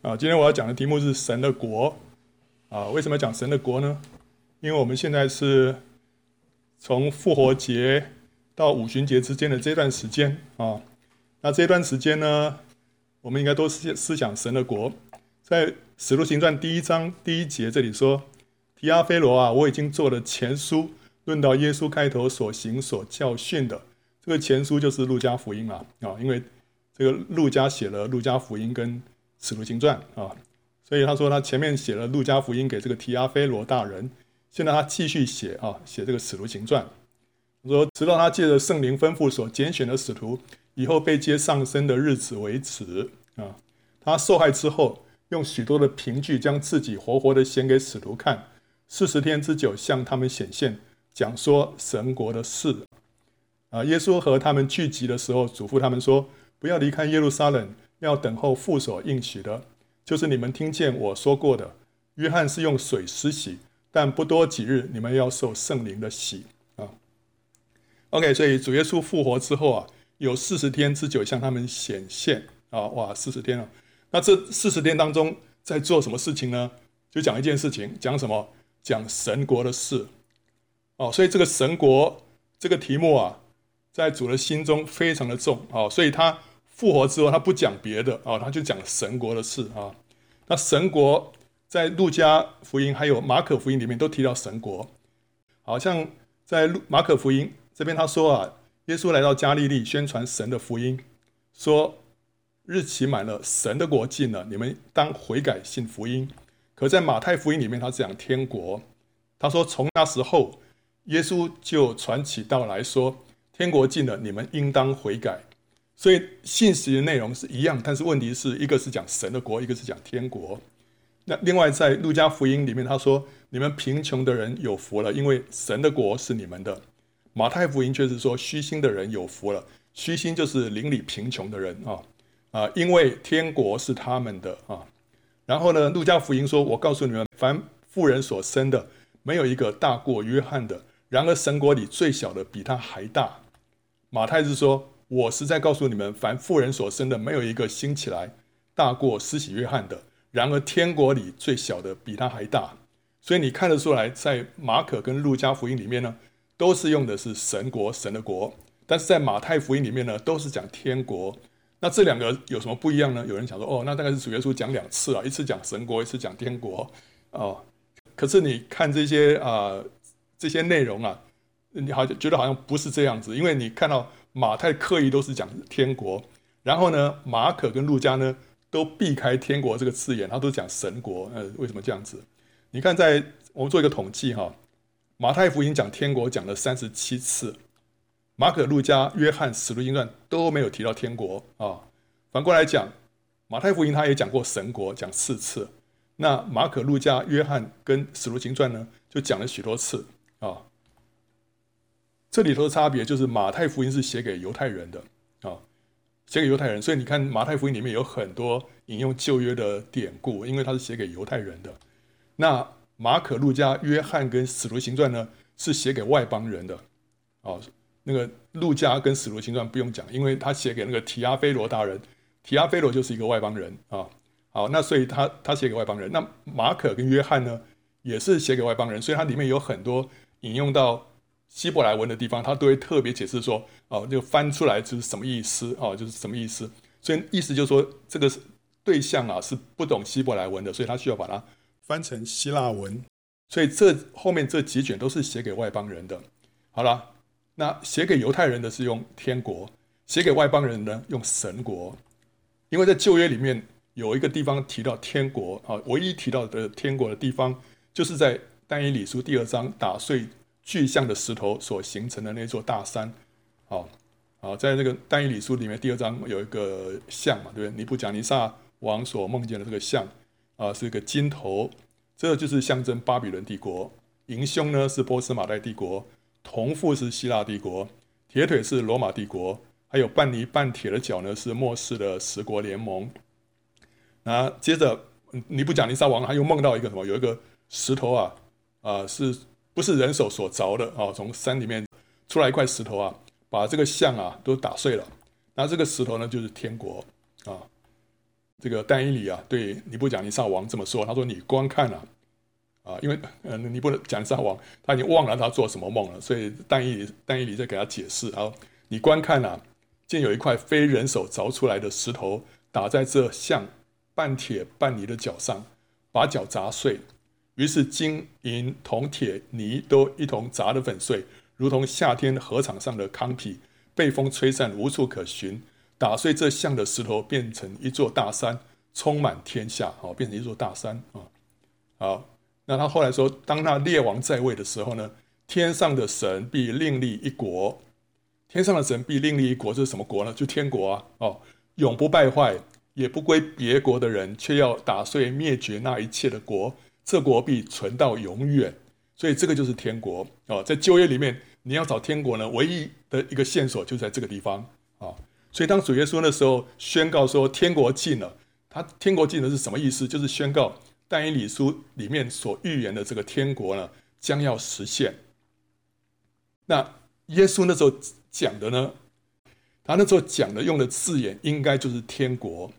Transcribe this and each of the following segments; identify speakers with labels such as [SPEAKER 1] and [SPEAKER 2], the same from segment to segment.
[SPEAKER 1] 啊，今天我要讲的题目是神的国啊。为什么讲神的国呢？因为我们现在是从复活节到五旬节之间的这段时间啊。那这段时间呢，我们应该都思思想神的国。在使徒行传第一章第一节这里说：“提阿非罗啊，我已经做了前书，论到耶稣开头所行所教训的。这个前书就是路加福音了啊，因为这个路加写了路加福音跟。”使徒行传啊，所以他说他前面写了路加福音给这个提阿非罗大人，现在他继续写啊，写这个使徒行传。说直到他借着圣灵吩咐所拣选的使徒以后被接上升的日子为止啊，他受害之后，用许多的凭据将自己活活的显给使徒看，四十天之久向他们显现，讲说神国的事。啊，耶稣和他们聚集的时候，嘱咐他们说，不要离开耶路撒冷。要等候父所应许的，就是你们听见我说过的。约翰是用水施洗，但不多几日，你们要受圣灵的洗啊。OK，所以主耶稣复活之后啊，有四十天之久向他们显现啊，哇，四十天了。那这四十天当中在做什么事情呢？就讲一件事情，讲什么？讲神国的事哦。所以这个神国这个题目啊，在主的心中非常的重啊，所以他。复活之后，他不讲别的啊，他就讲神国的事啊。那神国在路加福音还有马可福音里面都提到神国，好像在路马可福音这边他说啊，耶稣来到加利利宣传神的福音，说日期满了，神的国近了，你们当悔改信福音。可在马太福音里面，他讲天国，他说从那时候，耶稣就传起道来说，天国近了，你们应当悔改。所以信息的内容是一样，但是问题是一个是讲神的国，一个是讲天国。那另外在路加福音里面，他说：“你们贫穷的人有福了，因为神的国是你们的。”马太福音却是说：“虚心的人有福了。”虚心就是邻里贫穷的人啊啊，因为天国是他们的啊。然后呢，路加福音说：“我告诉你们，凡妇人所生的，没有一个大过约翰的。然而神国里最小的比他还大。”马太是说。我实在告诉你们，凡妇人所生的，没有一个兴起来大过施洗约翰的。然而天国里最小的比他还大。所以你看得出来，在马可跟路加福音里面呢，都是用的是神国、神的国；但是在马太福音里面呢，都是讲天国。那这两个有什么不一样呢？有人想说，哦，那大概是主耶稣讲两次啊，一次讲神国，一次讲天国哦。可是你看这些啊、这些内容啊，你好像觉得好像不是这样子，因为你看到。马太刻意都是讲天国，然后呢，马可跟路加呢都避开天国这个字眼，他都讲神国。呃，为什么这样子？你看，在我们做一个统计哈，马太福音讲天国讲了三十七次，马可、路加、约翰、使徒行传都没有提到天国啊。反过来讲，马太福音他也讲过神国，讲四次。那马可、路加、约翰跟史徒行传呢，就讲了许多次啊。这里头的差别就是马太福音是写给犹太人的啊，写给犹太人，所以你看马太福音里面有很多引用旧约的典故，因为它是写给犹太人的。那马可、路加、约翰跟使徒行传呢，是写给外邦人的。哦，那个路加跟使徒行传不用讲，因为他写给那个提阿非罗大人，提阿非罗就是一个外邦人啊。好，那所以他他写给外邦人。那马可跟约翰呢，也是写给外邦人，所以它里面有很多引用到。希伯来文的地方，他都会特别解释说，哦，就翻出来就是什么意思，哦，就是什么意思。所以意思就是说，这个对象啊是不懂希伯来文的，所以他需要把它翻成希腊文。所以这后面这几卷都是写给外邦人的。好了，那写给犹太人的是用天国，写给外邦人呢用神国。因为在旧约里面有一个地方提到天国啊，唯一提到的天国的地方，就是在但以理书第二章打碎。巨像的石头所形成的那座大山，好，好，在那个但以理书里面第二章有一个像嘛，对不对？尼布甲尼撒王所梦见的这个像啊，是一个金头，这就是象征巴比伦帝国。银胸呢是波斯马代帝国，铜腹是希腊帝国，铁腿是罗马帝国，还有半泥半铁的脚呢是末世的十国联盟。那接着尼布甲尼撒王他又梦到一个什么？有一个石头啊，啊是。不是人手所凿的啊！从山里面出来一块石头啊，把这个像啊都打碎了。那这个石头呢，就是天国啊。这个但以理啊，对尼布甲尼撒王这么说，他说：“你观看啊，啊，因为嗯，尼布甲尼撒王他已经忘了他做什么梦了，所以但以理但以理在给他解释啊，你观看啊，见有一块非人手凿出来的石头打在这像半铁半泥的脚上，把脚砸碎，于是金银铜铁泥都一同砸得粉碎，如同夏天河场上的糠皮，被风吹散，无处可寻。”打碎这像的石头，变成一座大山，充满天下。好，变成一座大山啊。好，那他后来说，当那列王在位的时候呢，天上的神必另立一国。天上的神必另立一国，这是什么国呢？就天国啊。哦，永不败坏，也不归别国的人，却要打碎灭绝那一切的国。这国必存到永远。所以这个就是天国哦。在旧约里面，你要找天国呢，唯一的一个线索就在这个地方啊。所以，当主耶稣那时候宣告说“天国近了”，他“天国近了”是什么意思？就是宣告但以理书里面所预言的这个天国呢，将要实现。那耶稣那时候讲的呢，他那时候讲的用的字眼，应该就是“天国”，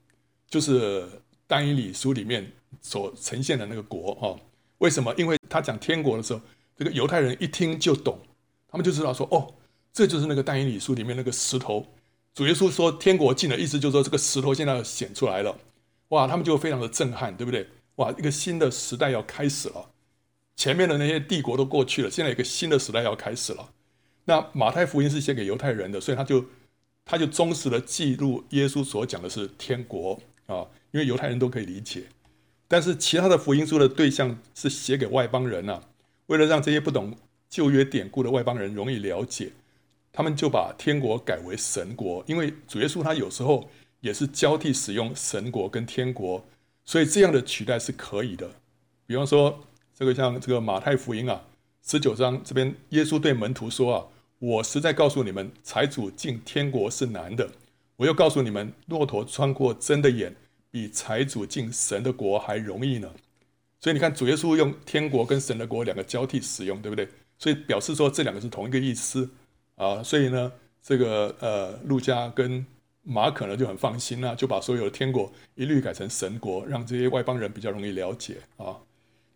[SPEAKER 1] 就是但以理书里面所呈现的那个国哈。为什么？因为他讲天国的时候，这个犹太人一听就懂，他们就知道说：“哦，这就是那个但以理书里面那个石头。”主耶稣说：“天国近了”，意思就是说这个石头现在显出来了，哇！他们就非常的震撼，对不对？哇！一个新的时代要开始了，前面的那些帝国都过去了，现在一个新的时代要开始了。那马太福音是写给犹太人的，所以他就他就忠实的记录耶稣所讲的是天国啊，因为犹太人都可以理解。但是其他的福音书的对象是写给外邦人啊，为了让这些不懂旧约典故的外邦人容易了解。他们就把天国改为神国，因为主耶稣他有时候也是交替使用神国跟天国，所以这样的取代是可以的。比方说，这个像这个马太福音啊，十九章这边，耶稣对门徒说啊：“我实在告诉你们，财主进天国是难的。我又告诉你们，骆驼穿过针的眼，比财主进神的国还容易呢。”所以你看，主耶稣用天国跟神的国两个交替使用，对不对？所以表示说这两个是同一个意思。啊，所以呢，这个呃，路加跟马可呢就很放心啊，就把所有的天国一律改成神国，让这些外邦人比较容易了解啊。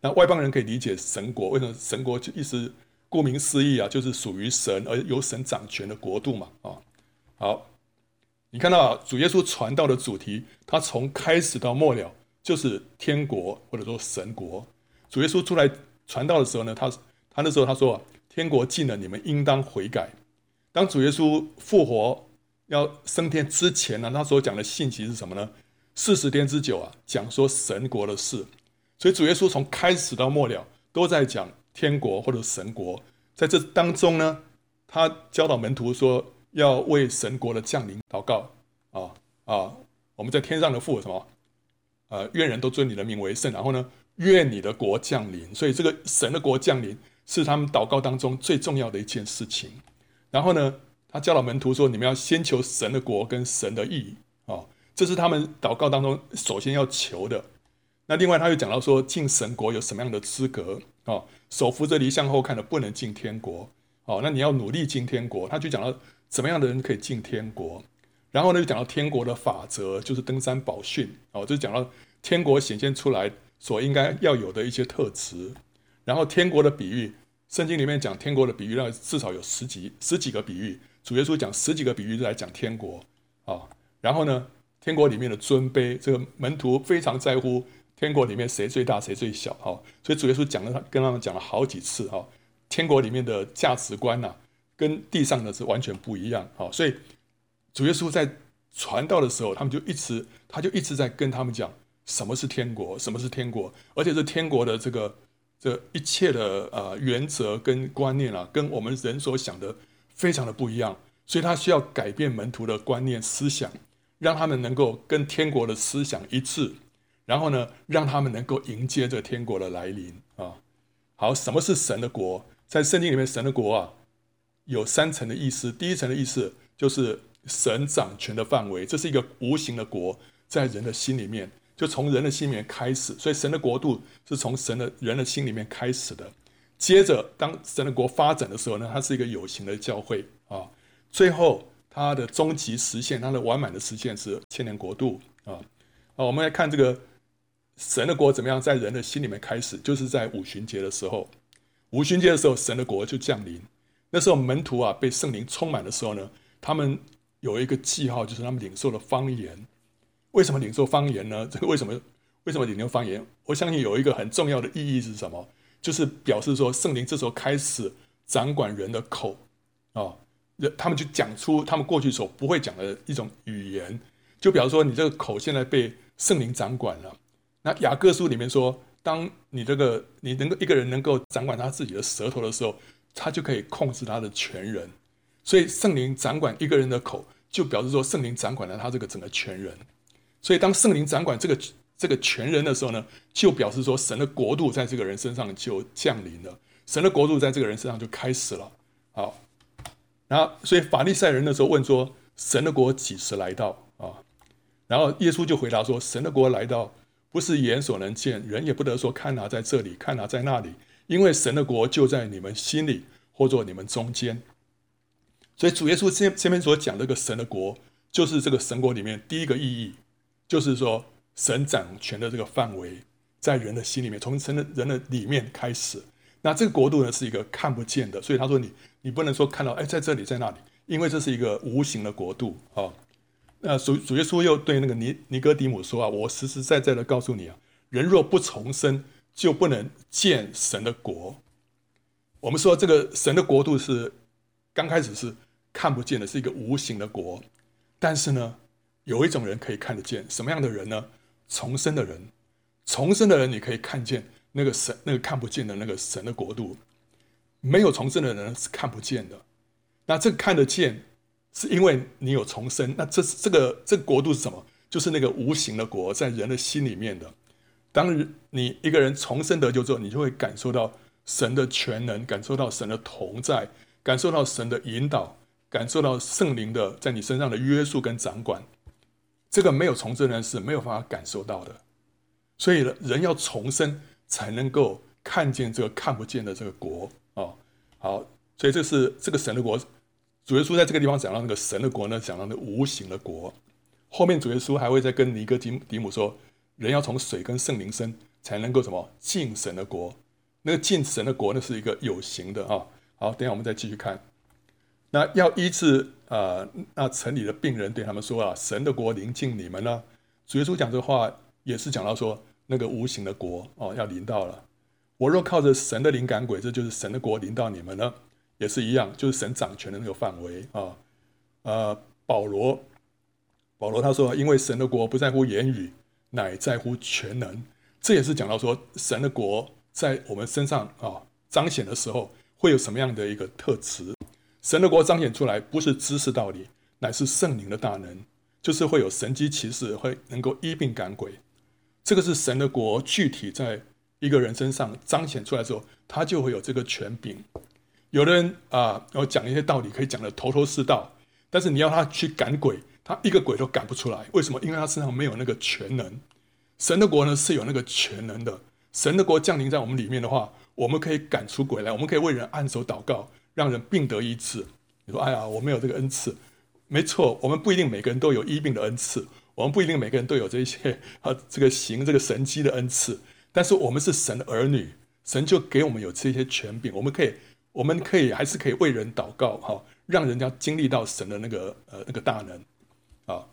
[SPEAKER 1] 那外邦人可以理解神国，为什么神国就意思顾名思义啊，就是属于神而由神掌权的国度嘛啊。好，你看到啊，主耶稣传道的主题，他从开始到末了就是天国或者说神国。主耶稣出来传道的时候呢，他他那时候他说啊，天国近了，你们应当悔改。当主耶稣复活要升天之前呢，他所讲的信息是什么呢？四十天之久啊，讲说神国的事。所以主耶稣从开始到末了都在讲天国或者神国。在这当中呢，他教导门徒说要为神国的降临祷告啊啊！我们在天上的父什么？呃，愿人都尊你的名为圣。然后呢，愿你的国降临。所以这个神的国降临是他们祷告当中最重要的一件事情。然后呢，他教导门徒说：“你们要先求神的国跟神的义啊，这是他们祷告当中首先要求的。那另外，他又讲到说，进神国有什么样的资格啊？手扶着犁向后看的不能进天国。哦，那你要努力进天国。他就讲到怎么样的人可以进天国。然后呢，就讲到天国的法则，就是登山宝训哦，就讲到天国显现出来所应该要有的一些特质。然后天国的比喻。”圣经里面讲天国的比喻，那至少有十几十几个比喻。主耶稣讲十几个比喻就来讲天国啊。然后呢，天国里面的尊卑，这个门徒非常在乎天国里面谁最大谁最小哈。所以主耶稣讲了，他跟他们讲了好几次哈。天国里面的价值观呐，跟地上的是完全不一样好。所以主耶稣在传道的时候，他们就一直他就一直在跟他们讲什么是天国，什么是天国，而且是天国的这个。这一切的呃原则跟观念啊，跟我们人所想的非常的不一样，所以他需要改变门徒的观念思想，让他们能够跟天国的思想一致，然后呢，让他们能够迎接这天国的来临啊。好，什么是神的国？在圣经里面，神的国啊有三层的意思。第一层的意思就是神掌权的范围，这是一个无形的国，在人的心里面。就从人的心里面开始，所以神的国度是从神的人的心里面开始的。接着，当神的国发展的时候呢，它是一个有形的教会啊。最后，它的终极实现，它的完满的实现是千年国度啊。啊，我们来看这个神的国怎么样在人的心里面开始，就是在五旬节的时候。五旬节的时候，神的国就降临。那时候门徒啊被圣灵充满的时候呢，他们有一个记号，就是他们领受了方言。为什么领受方言呢？这 个为什么为什么领受方言？我相信有一个很重要的意义是什么？就是表示说圣灵这时候开始掌管人的口啊，人他们就讲出他们过去所不会讲的一种语言。就比方说，你这个口现在被圣灵掌管了。那雅各书里面说，当你这个你能够一个人能够掌管他自己的舌头的时候，他就可以控制他的全人。所以圣灵掌管一个人的口，就表示说圣灵掌管了他这个整个全人。所以当圣灵掌管这个这个全人的时候呢，就表示说神的国度在这个人身上就降临了，神的国度在这个人身上就开始了。好，然后所以法利赛人的时候问说，神的国几时来到啊？然后耶稣就回答说：“神的国来到，不是眼所能见，人也不得说看哪在这里，看哪在那里，因为神的国就在你们心里，或者你们中间。所以主耶稣这这边所讲这个神的国，就是这个神国里面第一个意义，就是说神掌权的这个范围在人的心里面，从神的人的里面开始。那这个国度呢是一个看不见的，所以他说你你不能说看到哎在这里在那里，因为这是一个无形的国度啊。”那主主耶稣又对那个尼尼哥底母说啊，我实实在在的告诉你啊，人若不重生，就不能见神的国。我们说这个神的国度是刚开始是看不见的，是一个无形的国。但是呢，有一种人可以看得见，什么样的人呢？重生的人，重生的人你可以看见那个神，那个看不见的那个神的国度。没有重生的人是看不见的。那这个看得见。是因为你有重生，那这这个这个国度是什么？就是那个无形的国，在人的心里面的。当你一个人重生得救之后，你就会感受到神的全能，感受到神的同在，感受到神的引导，感受到圣灵的在你身上的约束跟掌管。这个没有重生的人是没有办法感受到的。所以人要重生，才能够看见这个看不见的这个国啊。好，所以这是这个神的国。主耶稣在这个地方讲到那个神的国呢，讲到那无形的国。后面主耶稣还会再跟尼哥底底母说，人要从水跟圣灵生，才能够什么进神的国。那个进神的国呢，是一个有形的啊。好，等下我们再继续看。那要医治啊，那城里的病人对他们说啊，神的国临近你们了。主耶稣讲这话也是讲到说，那个无形的国哦要临到了。我若靠着神的灵感鬼，这就是神的国临到你们了。也是一样，就是神掌权的那个范围啊。呃，保罗，保罗他说，因为神的国不在乎言语，乃在乎全能。这也是讲到说，神的国在我们身上啊彰显的时候，会有什么样的一个特质？神的国彰显出来，不是知识道理，乃是圣灵的大能，就是会有神迹奇事，会能够医病赶鬼。这个是神的国具体在一个人身上彰显出来的时候，他就会有这个权柄。有的人啊，要讲一些道理，可以讲得头头是道，但是你要他去赶鬼，他一个鬼都赶不出来。为什么？因为他身上没有那个全能。神的国呢是有那个全能的。神的国降临在我们里面的话，我们可以赶出鬼来，我们可以为人按手祷告，让人病得医治。你说，哎呀，我没有这个恩赐。没错，我们不一定每个人都有医病的恩赐，我们不一定每个人都有这些啊这个行这个神迹的恩赐。但是我们是神的儿女，神就给我们有这些权柄，我们可以。我们可以还是可以为人祷告哈，让人家经历到神的那个呃那个大能啊，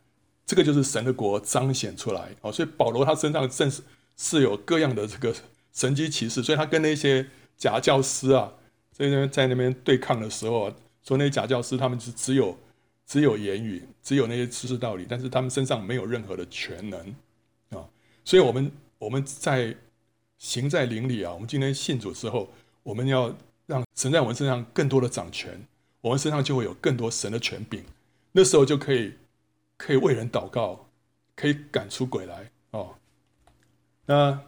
[SPEAKER 1] 这个就是神的国彰显出来啊。所以保罗他身上正是是有各样的这个神迹奇事，所以他跟那些假教师啊，在那边在那边对抗的时候啊，说那些假教师他们是只有只有言语，只有那些知识道理，但是他们身上没有任何的全能啊。所以我们我们在行在灵里啊，我们今天信主之后，我们要。让神在我们身上更多的掌权，我们身上就会有更多神的权柄，那时候就可以可以为人祷告，可以赶出鬼来哦。那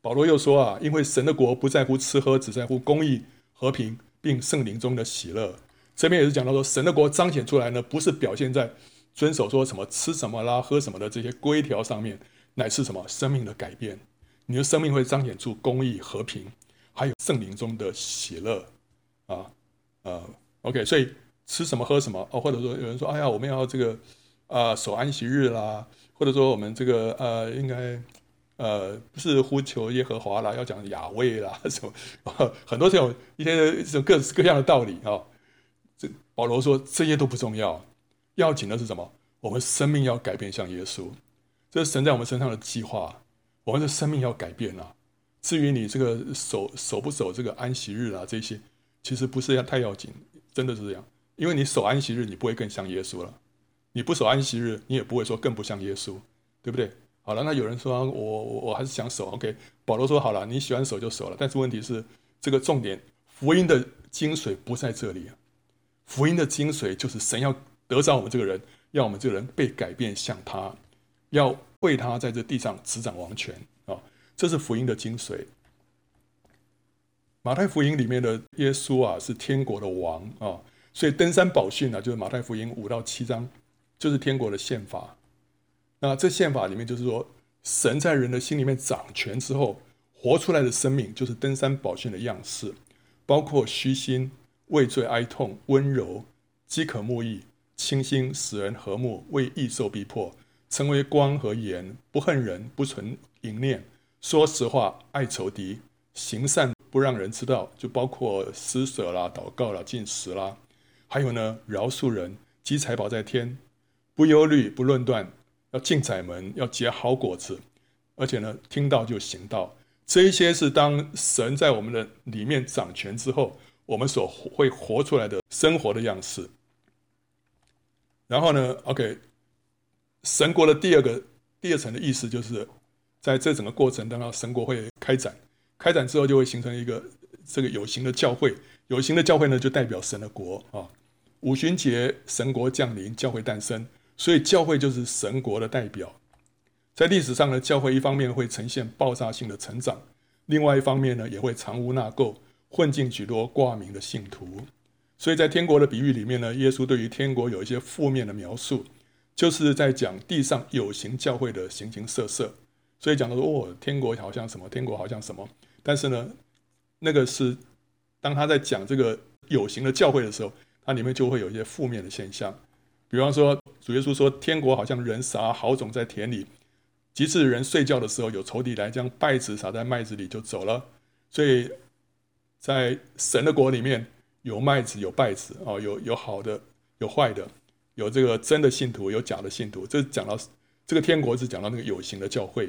[SPEAKER 1] 保罗又说啊，因为神的国不在乎吃喝，只在乎公义、和平，并圣灵中的喜乐。这边也是讲到说，神的国彰显出来呢，不是表现在遵守说什么吃什么啦、喝什么的这些规条上面，乃是什么生命的改变。你的生命会彰显出公义、和平。还有圣灵中的喜乐，啊，呃，OK，所以吃什么喝什么哦，或者说有人说，哎呀，我们要这个呃守安息日啦，或者说我们这个呃应该呃不是呼求耶和华啦，要讲雅威啦 什么，很多这种一些这种各式各样的道理啊。这保罗说这些都不重要，要紧的是什么？我们生命要改变，像耶稣，这是神在我们身上的计划。我们的生命要改变啊。至于你这个守守不守这个安息日啊，这些其实不是要太要紧，真的是这样。因为你守安息日，你不会更像耶稣了；你不守安息日，你也不会说更不像耶稣，对不对？好了，那有人说我我还是想守，OK？保罗说好了，你喜欢守就守了。但是问题是，这个重点，福音的精髓不在这里啊。福音的精髓就是神要得着我们这个人。要我们这个人被改变像他，要为他在这地上执掌王权！这是福音的精髓。马太福音里面的耶稣啊，是天国的王啊，所以登山宝训呢，就是马太福音五到七章，就是天国的宪法。那这宪法里面就是说，神在人的心里面掌权之后，活出来的生命就是登山宝训的样式，包括虚心、畏罪哀痛、温柔、饥渴慕义。清心使人和睦，为义受逼迫，成为光和盐，不恨人，不存淫念，说实话，爱仇敌，行善不让人知道，就包括施舍啦、祷告啦、禁食啦，还有呢，饶恕人，积财宝在天，不忧虑，不论断，要进窄门，要结好果子，而且呢，听到就行道，这一些是当神在我们的里面掌权之后，我们所会活出来的生活的样式。然后呢，OK，神国的第二个第二层的意思就是，在这整个过程当中，神国会开展，开展之后就会形成一个这个有形的教会，有形的教会呢就代表神的国啊。五旬节神国降临，教会诞生，所以教会就是神国的代表。在历史上呢，教会一方面会呈现爆炸性的成长，另外一方面呢也会藏污纳垢，混进许多挂名的信徒。所以在天国的比喻里面呢，耶稣对于天国有一些负面的描述，就是在讲地上有形教会的形形色色。所以讲到说，哦，天国好像什么，天国好像什么。但是呢，那个是当他在讲这个有形的教会的时候，它里面就会有一些负面的现象。比方说，主耶稣说，天国好像人撒好种在田里，及至人睡觉的时候，有仇敌来将稗子撒在麦子里就走了。所以在神的国里面。有麦子，有稗子，哦，有有好的，有坏的，有这个真的信徒，有假的信徒。这讲到这个天国是讲到那个有形的教会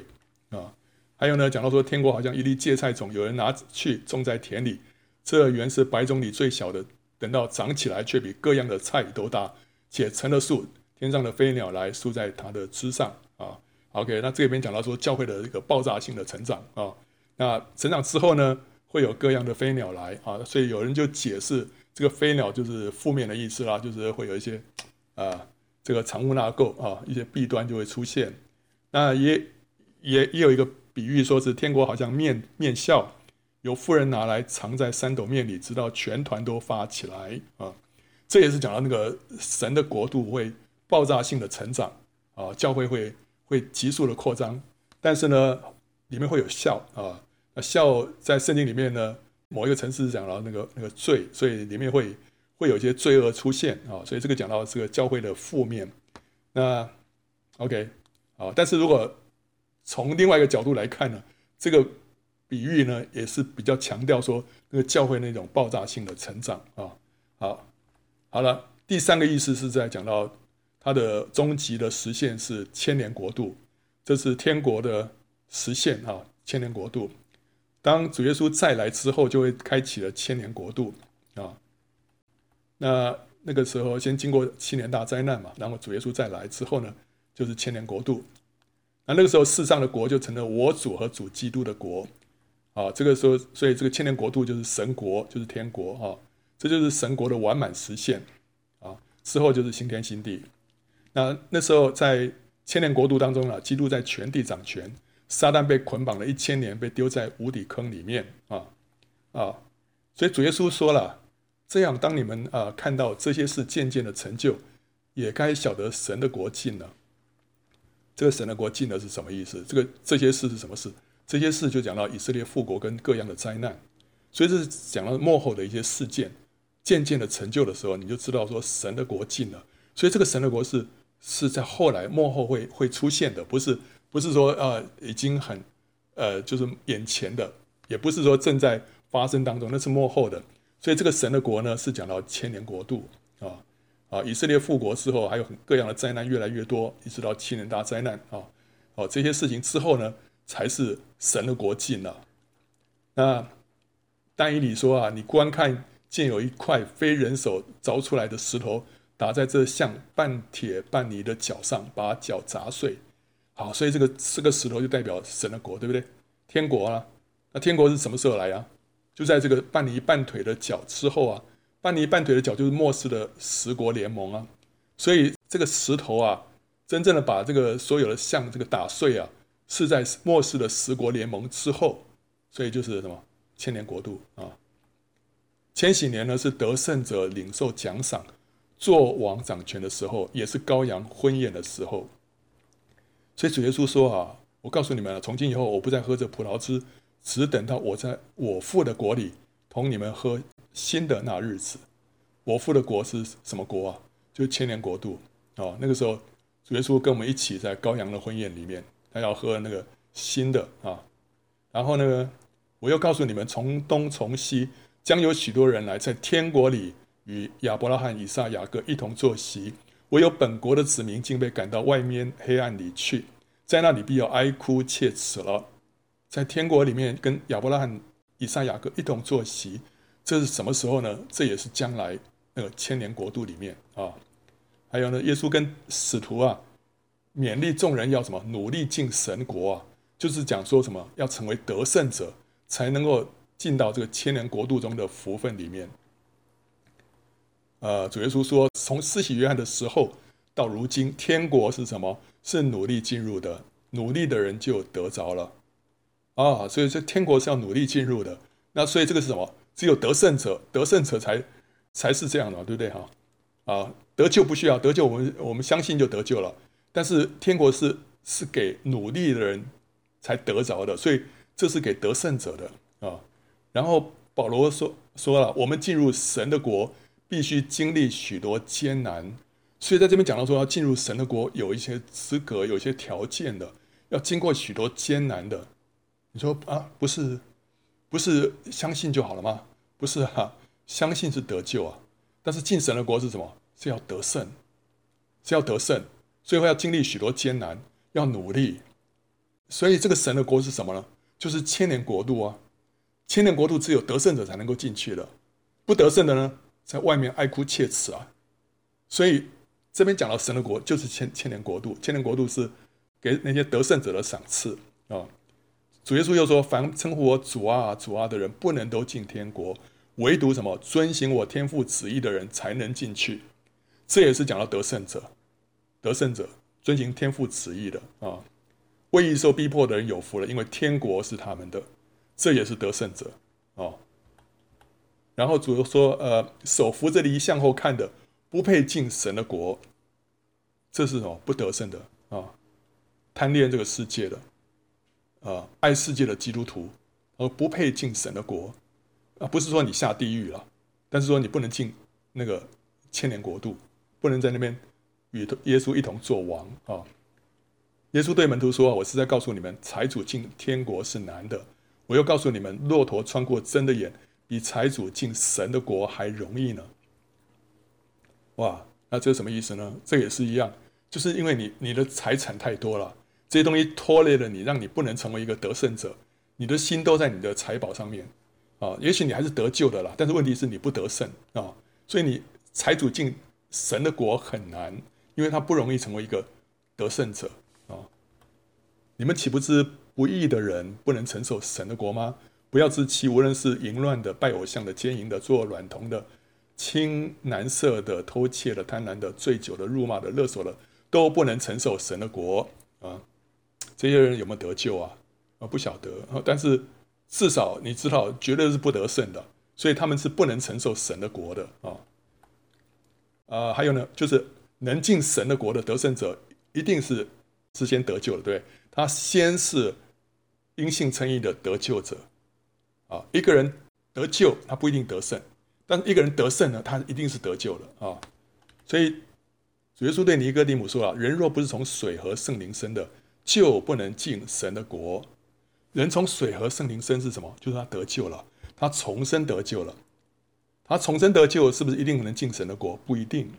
[SPEAKER 1] 啊。还有呢，讲到说天国好像一粒芥菜种，有人拿去种在田里，这原是百种里最小的，等到长起来，却比各样的菜都大，且成了树，天上的飞鸟来宿在它的枝上啊。OK，那这边讲到说教会的一个爆炸性的成长啊。那成长之后呢？会有各样的飞鸟来啊，所以有人就解释这个飞鸟就是负面的意思啦，就是会有一些啊，这个藏污纳垢啊，一些弊端就会出现。那也也也有一个比喻，说是天国好像面面笑，有富人拿来藏在三斗面里，直到全团都发起来啊。这也是讲到那个神的国度会爆炸性的成长啊，教会会会急速的扩张，但是呢，里面会有笑啊。那笑在圣经里面呢，某一个层次讲到那个那个罪，所以里面会会有一些罪恶出现啊，所以这个讲到这个教会的负面。那 OK 啊，但是如果从另外一个角度来看呢，这个比喻呢也是比较强调说那个教会那种爆炸性的成长啊。好，好了，第三个意思是在讲到它的终极的实现是千年国度，这是天国的实现啊，千年国度。当主耶稣再来之后，就会开启了千年国度啊。那那个时候先经过七年大灾难嘛，然后主耶稣再来之后呢，就是千年国度。那那个时候世上的国就成了我主和主基督的国啊。这个时候，所以这个千年国度就是神国，就是天国啊。这就是神国的完满实现啊。之后就是新天新地。那那时候在千年国度当中啊，基督在全地掌权。撒旦被捆绑了一千年，被丢在无底坑里面啊啊！所以主耶稣说了：“这样，当你们啊看到这些事渐渐的成就，也该晓得神的国近了。”这个神的国进了是什么意思？这个这些事是什么事？这些事就讲到以色列复国跟各样的灾难，所以这是讲到幕后的一些事件渐渐的成就的时候，你就知道说神的国进了。所以这个神的国是是在后来幕后会会出现的，不是不是说呃已经很呃就是眼前的，也不是说正在发生当中，那是幕后的。所以这个神的国呢，是讲到千年国度啊啊，以色列复国之后，还有各样的灾难越来越多，一直到七年大灾难啊哦、这些事情之后呢，才是神的国近了。那但以理说啊，你观看见有一块非人手凿出来的石头。打在这像半铁半泥的脚上，把脚砸碎。好，所以这个这个石头就代表神的国，对不对？天国啊，那天国是什么时候来啊？就在这个半泥半腿的脚之后啊。半泥半腿的脚就是末世的十国联盟啊。所以这个石头啊，真正的把这个所有的像这个打碎啊，是在末世的十国联盟之后。所以就是什么千年国度啊？千禧年呢是得胜者领受奖赏。做王掌权的时候，也是羔羊婚宴的时候。所以主耶稣说：“啊，我告诉你们了，从今以后，我不再喝这葡萄汁，只等到我在我父的国里同你们喝新的那日子。我父的国是什么国啊？就是千年国度啊、那个时候，主耶稣跟我们一起在羔羊的婚宴里面，他要喝那个新的啊。然后呢，我又告诉你们，从东从西将有许多人来，在天国里。”与亚伯拉罕、以撒、雅各一同坐席，唯有本国的子民竟被赶到外面黑暗里去，在那里必要哀哭切齿了。在天国里面跟亚伯拉罕、以撒、雅各一同坐席，这是什么时候呢？这也是将来那个千年国度里面啊。还有呢，耶稣跟使徒啊勉励众人要什么？努力进神国啊，就是讲说什么？要成为得胜者，才能够进到这个千年国度中的福分里面。呃，主耶稣说，从施洗约翰的时候到如今，天国是什么？是努力进入的，努力的人就得着了啊。所以这天国是要努力进入的。那所以这个是什么？只有得胜者，得胜者才才是这样的，对不对哈？啊，得救不需要得救，我们我们相信就得救了。但是天国是是给努力的人才得着的，所以这是给得胜者的啊。然后保罗说说了，我们进入神的国。必须经历许多艰难，所以在这边讲到说，要进入神的国，有一些资格，有一些条件的，要经过许多艰难的。你说啊，不是，不是相信就好了吗？不是啊，相信是得救啊，但是进神的国是什么？是要得胜，是要得胜，所以会要经历许多艰难，要努力。所以这个神的国是什么呢？就是千年国度啊，千年国度只有得胜者才能够进去的，不得胜的呢？在外面哀哭切齿啊，所以这边讲到神的国就是千千年国度，千年国度是给那些得胜者的赏赐啊。主耶稣又说：“凡称呼我主啊主啊的人，不能都进天国，唯独什么遵行我天父旨意的人才能进去。”这也是讲到得胜者，得胜者遵行天父旨意的啊。为义受逼迫的人有福了，因为天国是他们的。这也是得胜者啊。然后主又说：“呃，手扶着犁向后看的，不配进神的国。这是什么？不得胜的啊！贪恋这个世界的，啊，爱世界的基督徒，而不配进神的国。啊，不是说你下地狱了，但是说你不能进那个千年国度，不能在那边与耶稣一同做王啊！耶稣对门徒说：‘我是在告诉你们，财主进天国是难的。我又告诉你们，骆驼穿过针的眼。’”比财主进神的国还容易呢？哇，那这是什么意思呢？这也是一样，就是因为你你的财产太多了，这些东西拖累了你，让你不能成为一个得胜者。你的心都在你的财宝上面啊，也许你还是得救的啦，但是问题是你不得胜啊，所以你财主进神的国很难，因为他不容易成为一个得胜者啊。你们岂不知不义的人不能承受神的国吗？不要自欺，无论是淫乱的、拜偶像的、奸淫的、做软童的、亲男色的、偷窃的、贪婪的、醉酒的、辱骂的、勒索的，都不能承受神的国啊！这些人有没有得救啊？啊，不晓得啊。但是至少你知道，绝对是不得胜的，所以他们是不能承受神的国的啊！啊，还有呢，就是能进神的国的得胜者，一定是是先得救的，对？他先是因信称义的得救者。啊，一个人得救，他不一定得胜；但是一个人得胜呢，他一定是得救的啊。所以主耶稣对尼哥底母说啊：“人若不是从水和圣灵生的，就不能进神的国。人从水和圣灵生是什么？就是他得救了，他重生得救了。他重生得救是不是一定能进神的国？不一定。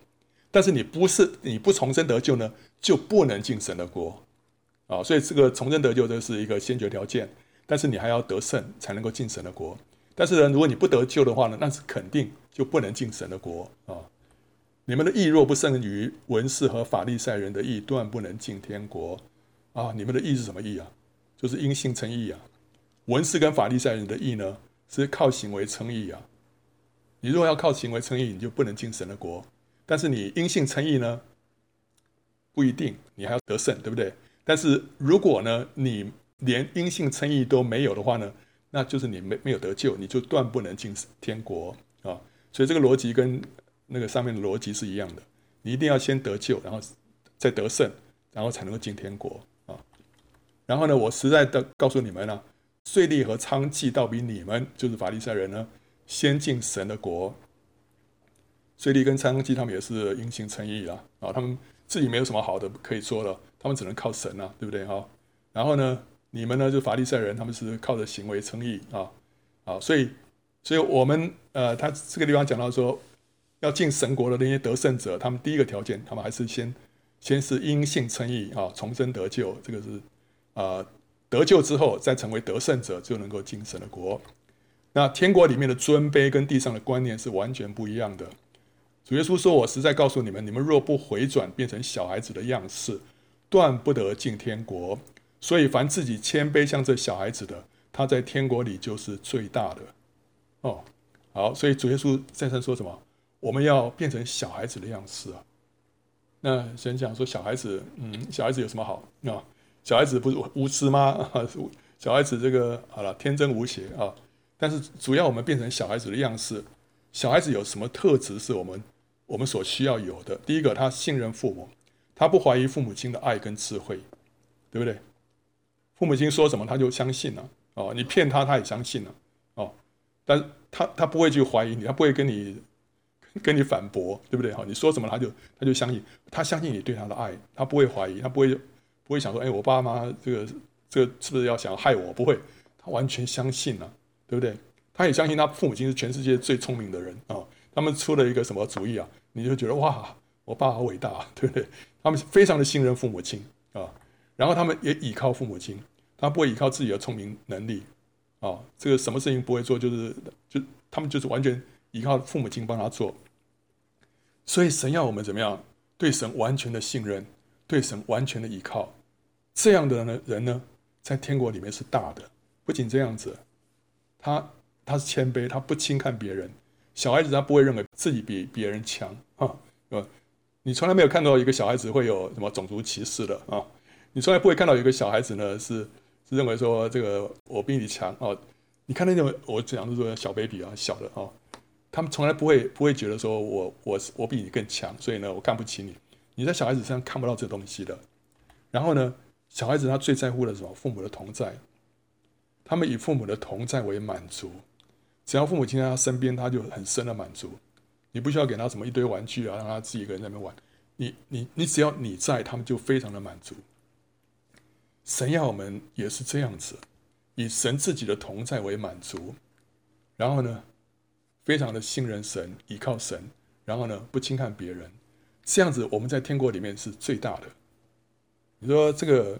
[SPEAKER 1] 但是你不是你不重生得救呢，就不能进神的国啊。所以这个重生得救这是一个先决条件。但是你还要得胜才能够进神的国。但是呢，如果你不得救的话呢，那是肯定就不能进神的国啊。”你们的义若不胜于文士和法利赛人的义，断不能进天国。啊，你们的义是什么义啊？就是因信称义啊。文士跟法利赛人的义呢，是靠行为称义啊。你如果要靠行为称义，你就不能进神的国。但是你因信称义呢，不一定，你还要得胜，对不对？但是如果呢，你连因信称义都没有的话呢，那就是你没没有得救，你就断不能进天国啊。所以这个逻辑跟。那个上面的逻辑是一样的，你一定要先得救，然后再得胜，然后才能够进天国。然后呢，我实在的告诉你们呢、啊，税吏和娼妓倒比你们，就是法利赛人呢，先进神的国。税吏跟娼妓他们也是因信称义啦，啊，他们自己没有什么好的可以说了，他们只能靠神啊，对不对哈？然后呢，你们呢就法利赛人，他们是靠着行为称义啊，啊，所以，所以我们呃，他这个地方讲到说。要进神国的那些得胜者，他们第一个条件，他们还是先先是因信称义啊，重生得救，这个是、呃、得救之后再成为得胜者，就能够进神的国。那天国里面的尊卑跟地上的观念是完全不一样的。主耶稣说：“我实在告诉你们，你们若不回转，变成小孩子的样式，断不得进天国。所以凡自己谦卑像这小孩子的，他在天国里就是最大的。”哦，好，所以主耶稣再三说什么？我们要变成小孩子的样式啊！那先讲说小孩子，嗯，小孩子有什么好啊？小孩子不是无知吗？小孩子这个好了，天真无邪啊！但是主要我们变成小孩子的样式，小孩子有什么特质是我们我们所需要有的？第一个，他信任父母，他不怀疑父母亲的爱跟智慧，对不对？父母亲说什么他就相信了哦，你骗他他也相信了哦，但他他不会去怀疑你，他不会跟你。跟你反驳，对不对？哈，你说什么他就他就相信，他相信你对他的爱，他不会怀疑，他不会不会想说，哎，我爸妈这个这个是不是要想要害我？不会，他完全相信了，对不对？他也相信他父母亲是全世界最聪明的人啊，他们出了一个什么主意啊？你就觉得哇，我爸好伟大，对不对？他们非常的信任父母亲啊，然后他们也倚靠父母亲，他不会倚靠自己的聪明能力啊，这个什么事情不会做，就是就他们就是完全依靠父母亲帮他做。所以神要我们怎么样？对神完全的信任，对神完全的依靠，这样的呢人呢，在天国里面是大的。不仅这样子，他他是谦卑，他不轻看别人。小孩子他不会认为自己比别人强啊，呃，你从来没有看到一个小孩子会有什么种族歧视的啊，你从来不会看到一个小孩子呢是是认为说这个我比你强哦。你看那种我讲的说小 baby 啊，小的啊。他们从来不会不会觉得说我我我比你更强，所以呢我看不起你。你在小孩子身上看不到这东西的。然后呢，小孩子他最在乎的什么？父母的同在。他们以父母的同在为满足。只要父母亲在他身边，他就很深的满足。你不需要给他什么一堆玩具啊，让他自己一个人在那边玩。你你你只要你在，他们就非常的满足。神要我们也是这样子，以神自己的同在为满足。然后呢，非常的信任神，依靠神，然后呢，不轻看别人，这样子我们在天国里面是最大的。你说这个，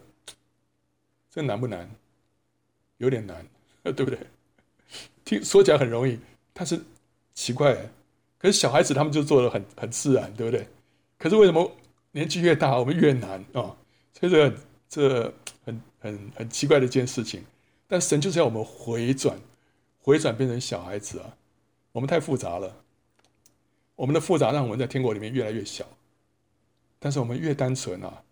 [SPEAKER 1] 这难不难？有点难，对不对？听说起来很容易，但是奇怪，可是小孩子他们就做的很很自然，对不对？可是为什么年纪越大我们越难啊？所以这个这很很很奇怪的一件事情。但神就是要我们回转，回转变成小孩子啊。我们太复杂了，我们的复杂让我们在天国里面越来越小，但是我们越单纯啊，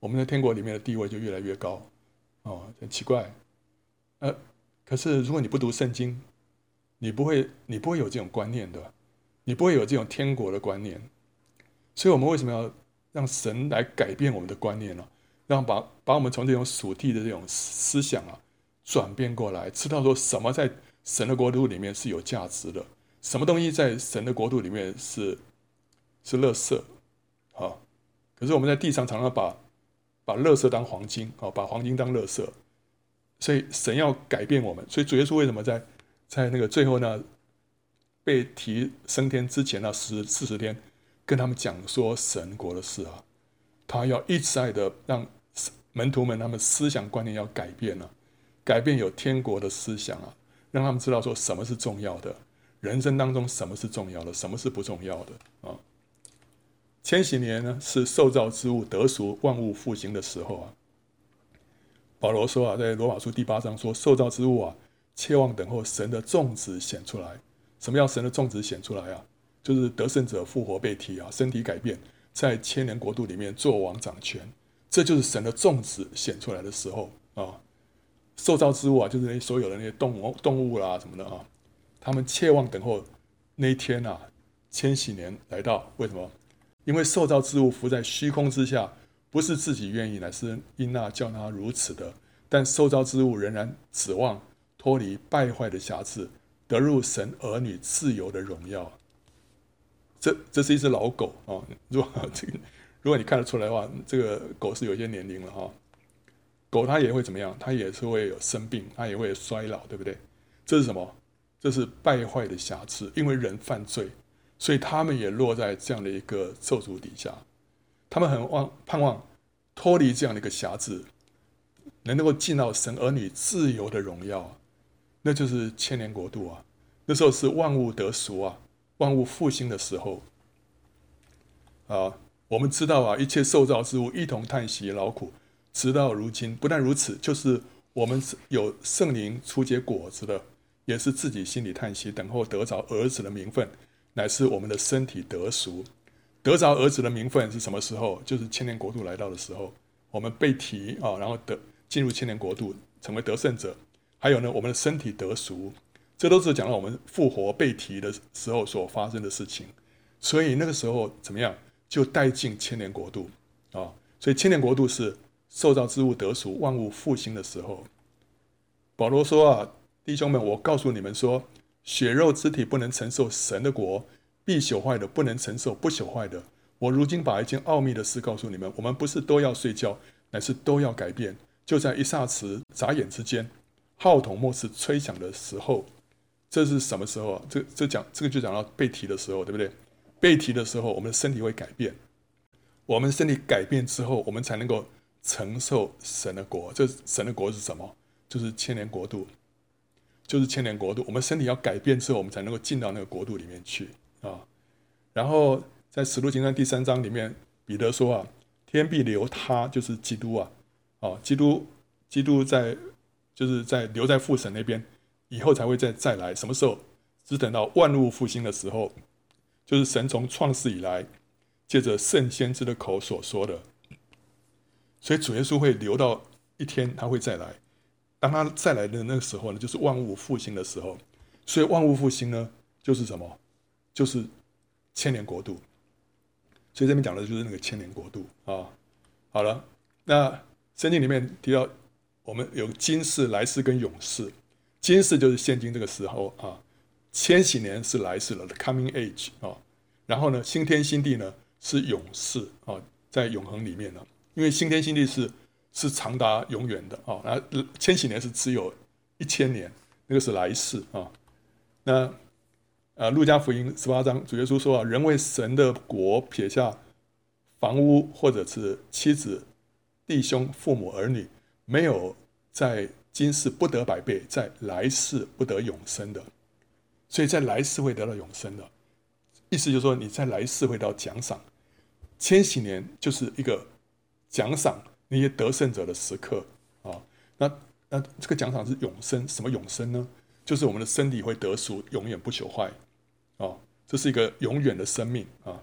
[SPEAKER 1] 我们在天国里面的地位就越来越高，哦，很奇怪，呃，可是如果你不读圣经，你不会，你不会有这种观念的，你不会有这种天国的观念，所以我们为什么要让神来改变我们的观念呢？让把把我们从这种属地的这种思想啊转变过来，知道说什么在神的国度里面是有价值的。什么东西在神的国度里面是是垃圾啊？可是我们在地上常常把把垃圾当黄金啊，把黄金当垃圾。所以神要改变我们。所以主耶稣为什么在在那个最后呢，被提升天之前那十四十天，跟他们讲说神国的事啊？他要一再的让门徒们他们思想观念要改变了，改变有天国的思想啊，让他们知道说什么是重要的，人生当中什么是重要的，什么是不重要的啊。千禧年呢，是受造之物得赎、万物复兴的时候啊。保罗说啊，在罗马书第八章说，受造之物啊，切望等候神的种子显出来。什么叫神的种子显出来啊？就是得胜者复活被提啊，身体改变，在千年国度里面做王掌权。这就是神的种子显出来的时候啊。受造之物啊，就是那所有的那些动物、动物啦什么的啊，他们切望等候那一天啊，千禧年来到。为什么？因为受造之物伏在虚空之下，不是自己愿意，乃是因那叫他如此的。但受造之物仍然指望脱离败坏的瑕疵，得入神儿女自由的荣耀。这这是一只老狗啊！如果这个，如果你看得出来的话，这个狗是有些年龄了哈。狗它也会怎么样？它也是会有生病，它也会衰老，对不对？这是什么？这是败坏的瑕疵，因为人犯罪。所以他们也落在这样的一个咒诅底下，他们很望盼望脱离这样的一个瑕疵，能够进到神儿女自由的荣耀，那就是千年国度啊！那时候是万物得赎啊，万物复兴的时候啊！我们知道啊，一切受造之物一同叹息劳苦，直到如今。不但如此，就是我们有圣灵初结果子的，也是自己心里叹息，等候得着儿子的名分。乃是我们的身体得赎，得着儿子的名分是什么时候？就是千年国度来到的时候，我们被提啊，然后得进入千年国度，成为得胜者。还有呢，我们的身体得赎，这都是讲到我们复活被提的时候所发生的事情。所以那个时候怎么样，就带进千年国度啊。所以千年国度是受造之物得赎、万物复兴的时候。保罗说啊，弟兄们，我告诉你们说。血肉之体不能承受神的国，必朽坏的不能承受不朽坏的。我如今把一件奥秘的事告诉你们：我们不是都要睡觉，乃是都要改变。就在一霎时、眨眼之间，号筒末次吹响的时候，这是什么时候？这这讲这个就讲到被提的时候，对不对？被提的时候，我们的身体会改变。我们身体改变之后，我们才能够承受神的国。这神的国是什么？就是千年国度。就是千年国度，我们身体要改变之后，我们才能够进到那个国度里面去啊。然后在使徒行传第三章里面，彼得说啊，天必留他，就是基督啊，啊，基督，基督在，就是在留在父神那边，以后才会再再来。什么时候？只等到万物复兴的时候，就是神从创世以来，借着圣先知的口所说的。所以主耶稣会留到一天，他会再来。当他再来的那个时候呢，就是万物复兴的时候。所以万物复兴呢，就是什么？就是千年国度。所以这边讲的就是那个千年国度啊。好了，那圣经里面提到，我们有今世、来世跟永世。今世就是现今这个时候啊，千禧年是来世了，the coming age 啊。然后呢，新天新地呢是永世啊，在永恒里面呢，因为新天新地是。是长达永远的啊！那千禧年是只有一千年，那个是来世啊。那呃，路加福音十八章，主耶稣说啊，人为神的国撇下房屋或者是妻子、弟兄、父母、儿女，没有在今世不得百倍，在来世不得永生的。所以在来世会得到永生的，意思就是说你在来世会得到奖赏。千禧年就是一个奖赏。那些得胜者的时刻啊，那那这个奖赏是永生，什么永生呢？就是我们的身体会得赎，永远不朽坏啊，这是一个永远的生命啊。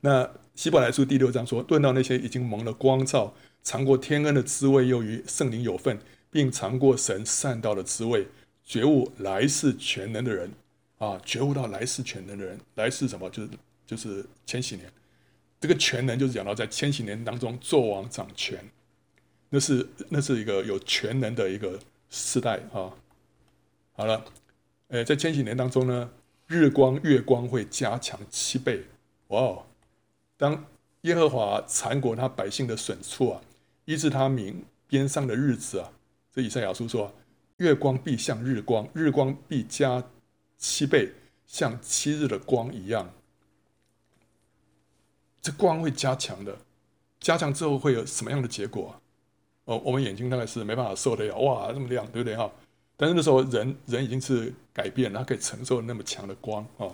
[SPEAKER 1] 那希伯来书第六章说，论到那些已经蒙了光照、尝过天恩的滋味，又与圣灵有份，并尝过神善道的滋味，觉悟来世全能的人啊，觉悟到来世全能的人，来世什么？就是就是千禧年。这个全能就是讲到在千禧年当中做王掌权，那是那是一个有全能的一个时代啊。好了，诶，在千禧年当中呢，日光月光会加强七倍。哇哦，当耶和华缠裹他百姓的损处啊，医治他民边上的日子啊。这以赛亚书说，月光必像日光，日光必加七倍，像七日的光一样。这光会加强的，加强之后会有什么样的结果？哦，我们眼睛大概是没办法受得了，哇，那么亮，对不对哈？但是那时候人人已经是改变，他可以承受那么强的光啊，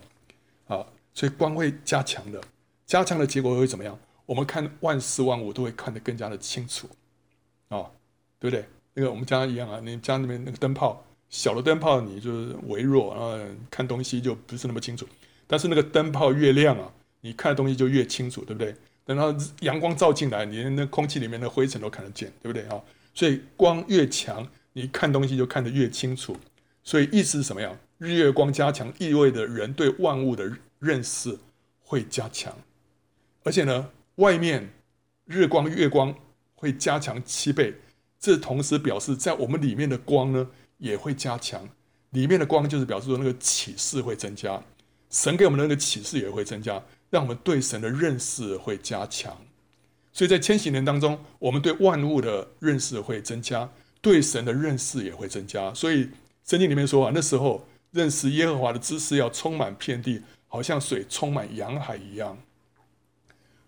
[SPEAKER 1] 啊，所以光会加强的，加强的结果会怎么样？我们看万事万物都会看得更加的清楚，啊，对不对？那个我们家一样啊，你家那边那个灯泡，小的灯泡你就是微弱，然后看东西就不是那么清楚。但是那个灯泡越亮啊，你看的东西就越清楚，对不对？等到阳光照进来，你那空气里面的灰尘都看得见，对不对啊？所以光越强，你看东西就看得越清楚。所以意思是什么呀？日月光加强，意味着人对万物的认识会加强。而且呢，外面日光月光会加强七倍，这同时表示在我们里面的光呢也会加强。里面的光就是表示说那个启示会增加，神给我们的那个启示也会增加。让我们对神的认识会加强，所以在千禧年当中，我们对万物的认识会增加，对神的认识也会增加。所以圣经里面说啊，那时候认识耶和华的知识要充满遍地，好像水充满洋海一样。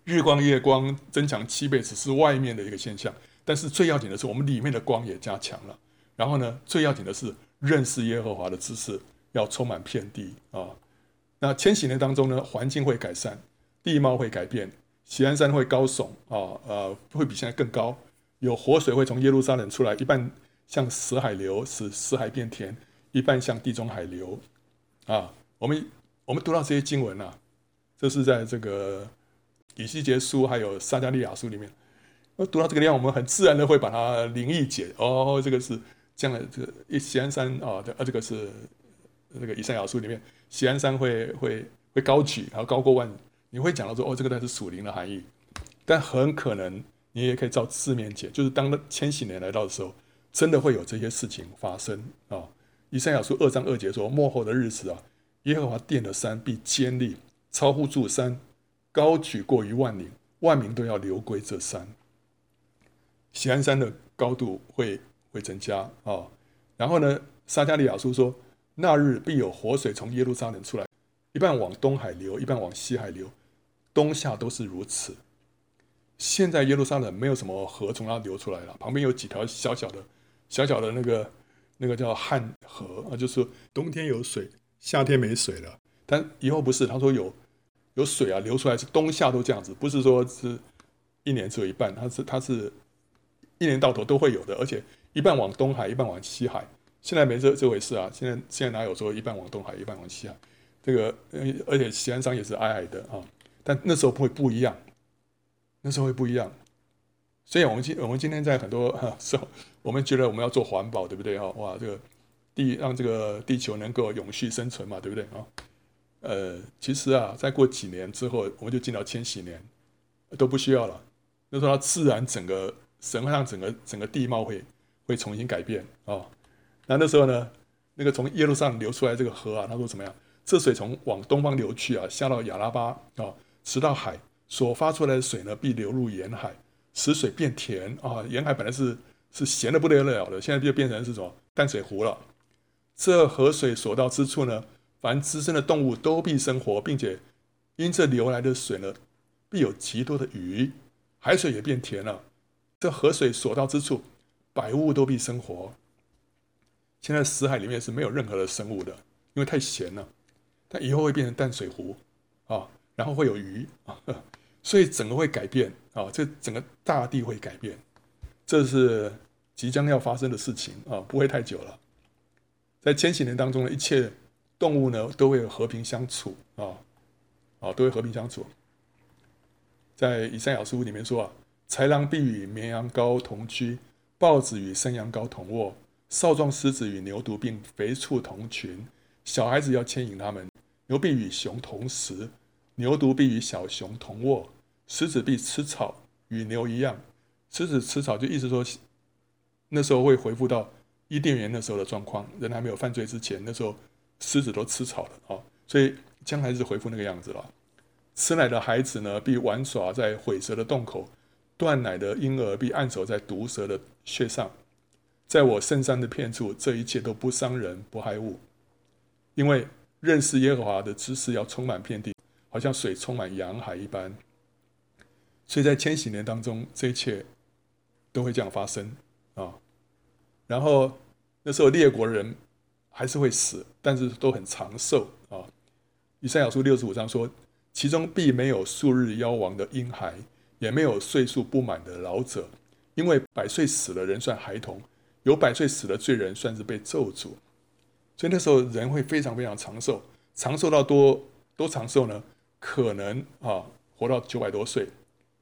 [SPEAKER 1] 日光月光增强七倍，只是外面的一个现象，但是最要紧的是我们里面的光也加强了。然后呢，最要紧的是认识耶和华的知识要充满遍地啊。那千禧年当中呢，环境会改善，地貌会改变，锡安山会高耸啊，呃，会比现在更高，有活水会从耶路撒冷出来，一半像死海流，使死海变甜；一半像地中海流，啊，我们我们读到这些经文啊，这是在这个以西结书还有撒迦利亚书里面，我读到这个地方，我们很自然的会把它灵意解，哦，这个是这样的，这个锡安山啊，这啊这个是。那个以赛亚书里面，锡安山会会会高举，然后高过万，你会讲到说，哦，这个它是属灵的含义，但很可能你也可以照字面解，就是当千禧年来到的时候，真的会有这些事情发生啊、以赛亚书二章二节说，末后的日子啊，耶和华殿的山必坚立，超乎诸山，高举过于万岭，万民都要流归这山。锡安山的高度会会增加啊、然后呢，撒迦利亚书说。那日必有活水从耶路撒冷出来，一半往东海流，一半往西海流，冬夏都是如此。现在耶路撒冷没有什么河从那流出来了，旁边有几条小小的、小小的那个那个叫旱河啊，就是冬天有水，夏天没水了。但以后不是，他说有有水啊流出来，是冬夏都这样子，不是说是一年只有一半，它是它是一年到头都会有的，而且一半往东海，一半往西海。现在没这这回事啊！现在现在哪有说一半往东海，一半往西海？这个，而且西安山也是矮矮的啊。但那时候会不一样，那时候会不一样。所以，我们今我们今天在很多时候，我们觉得我们要做环保，对不对啊？哇，这个地让这个地球能够永续生存嘛，对不对啊？呃，其实啊，再过几年之后，我们就进到千禧年，都不需要了。那时候，它自然整个神会让整个整个地貌会会重新改变啊。那那时候呢，那个从耶路撒流出来这个河啊，他说怎么样？这水从往东方流去啊，下到亚拉巴啊，直到海所发出来的水呢，必流入沿海，使水变甜啊。沿海本来是是咸的不得了的，现在就变成是什么淡水湖了。这河水所到之处呢，凡滋生的动物都必生活，并且因这流来的水呢，必有极多的鱼，海水也变甜了。这河水所到之处，百物都必生活。现在死海里面是没有任何的生物的，因为太咸了。它以后会变成淡水湖啊，然后会有鱼啊，所以整个会改变啊，这整个大地会改变，这是即将要发生的事情啊，不会太久了。在千禧年当中的一切动物呢，都会和平相处啊，啊，都会和平相处。在以赛亚书里面说啊，豺狼必与绵羊羔同居，豹子与山羊羔同卧。少壮狮子与牛犊并肥畜同群，小孩子要牵引他们。牛必与熊同食，牛犊必与小熊同卧。狮子必吃草，与牛一样。狮子吃草，就意思说，那时候会回复到伊甸园那时候的状况，人还没有犯罪之前，那时候狮子都吃草了啊，所以将来是回复那个样子了。吃奶的孩子呢，必玩耍在毁蛇的洞口；断奶的婴儿必按手在毒蛇的穴上。在我圣山的片处，这一切都不伤人，不害物，因为认识耶和华的知识要充满遍地，好像水充满洋海一般。所以在千禧年当中，这一切都会这样发生啊。然后那时候列国人还是会死，但是都很长寿啊。以赛亚书六十五章说，其中必没有数日夭亡的婴孩，也没有岁数不满的老者，因为百岁死了人算孩童。有百岁死的罪人算是被咒诅，所以那时候人会非常非常长寿，长寿到多多长寿呢？可能啊，活到九百多岁，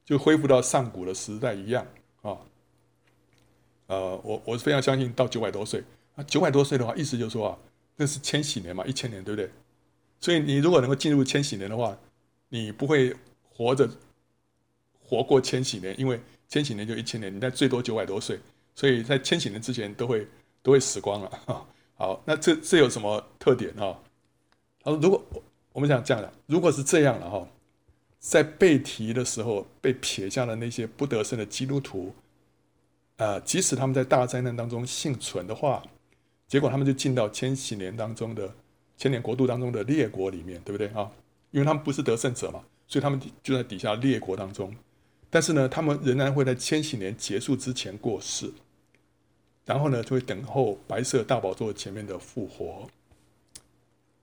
[SPEAKER 1] 就恢复到上古的时代一样啊。呃，我我是非常相信到九百多岁啊，九百多岁的话，意思就是说啊，那是千禧年嘛，一千年，对不对？所以你如果能够进入千禧年的话，你不会活着活过千禧年，因为千禧年就一千年，你在最多九百多岁。所以在千禧年之前都会都会死光了 哈。好，那这这有什么特点哈？他说，如果我们想这样的，如果是这样了哈，在被提的时候被撇下的那些不得胜的基督徒，呃，即使他们在大灾难当中幸存的话，结果他们就进到千禧年当中的千年国度当中的列国里面，对不对啊？因为他们不是得胜者嘛，所以他们就在底下列国当中。但是呢，他们仍然会在千禧年结束之前过世，然后呢，就会等候白色大宝座前面的复活。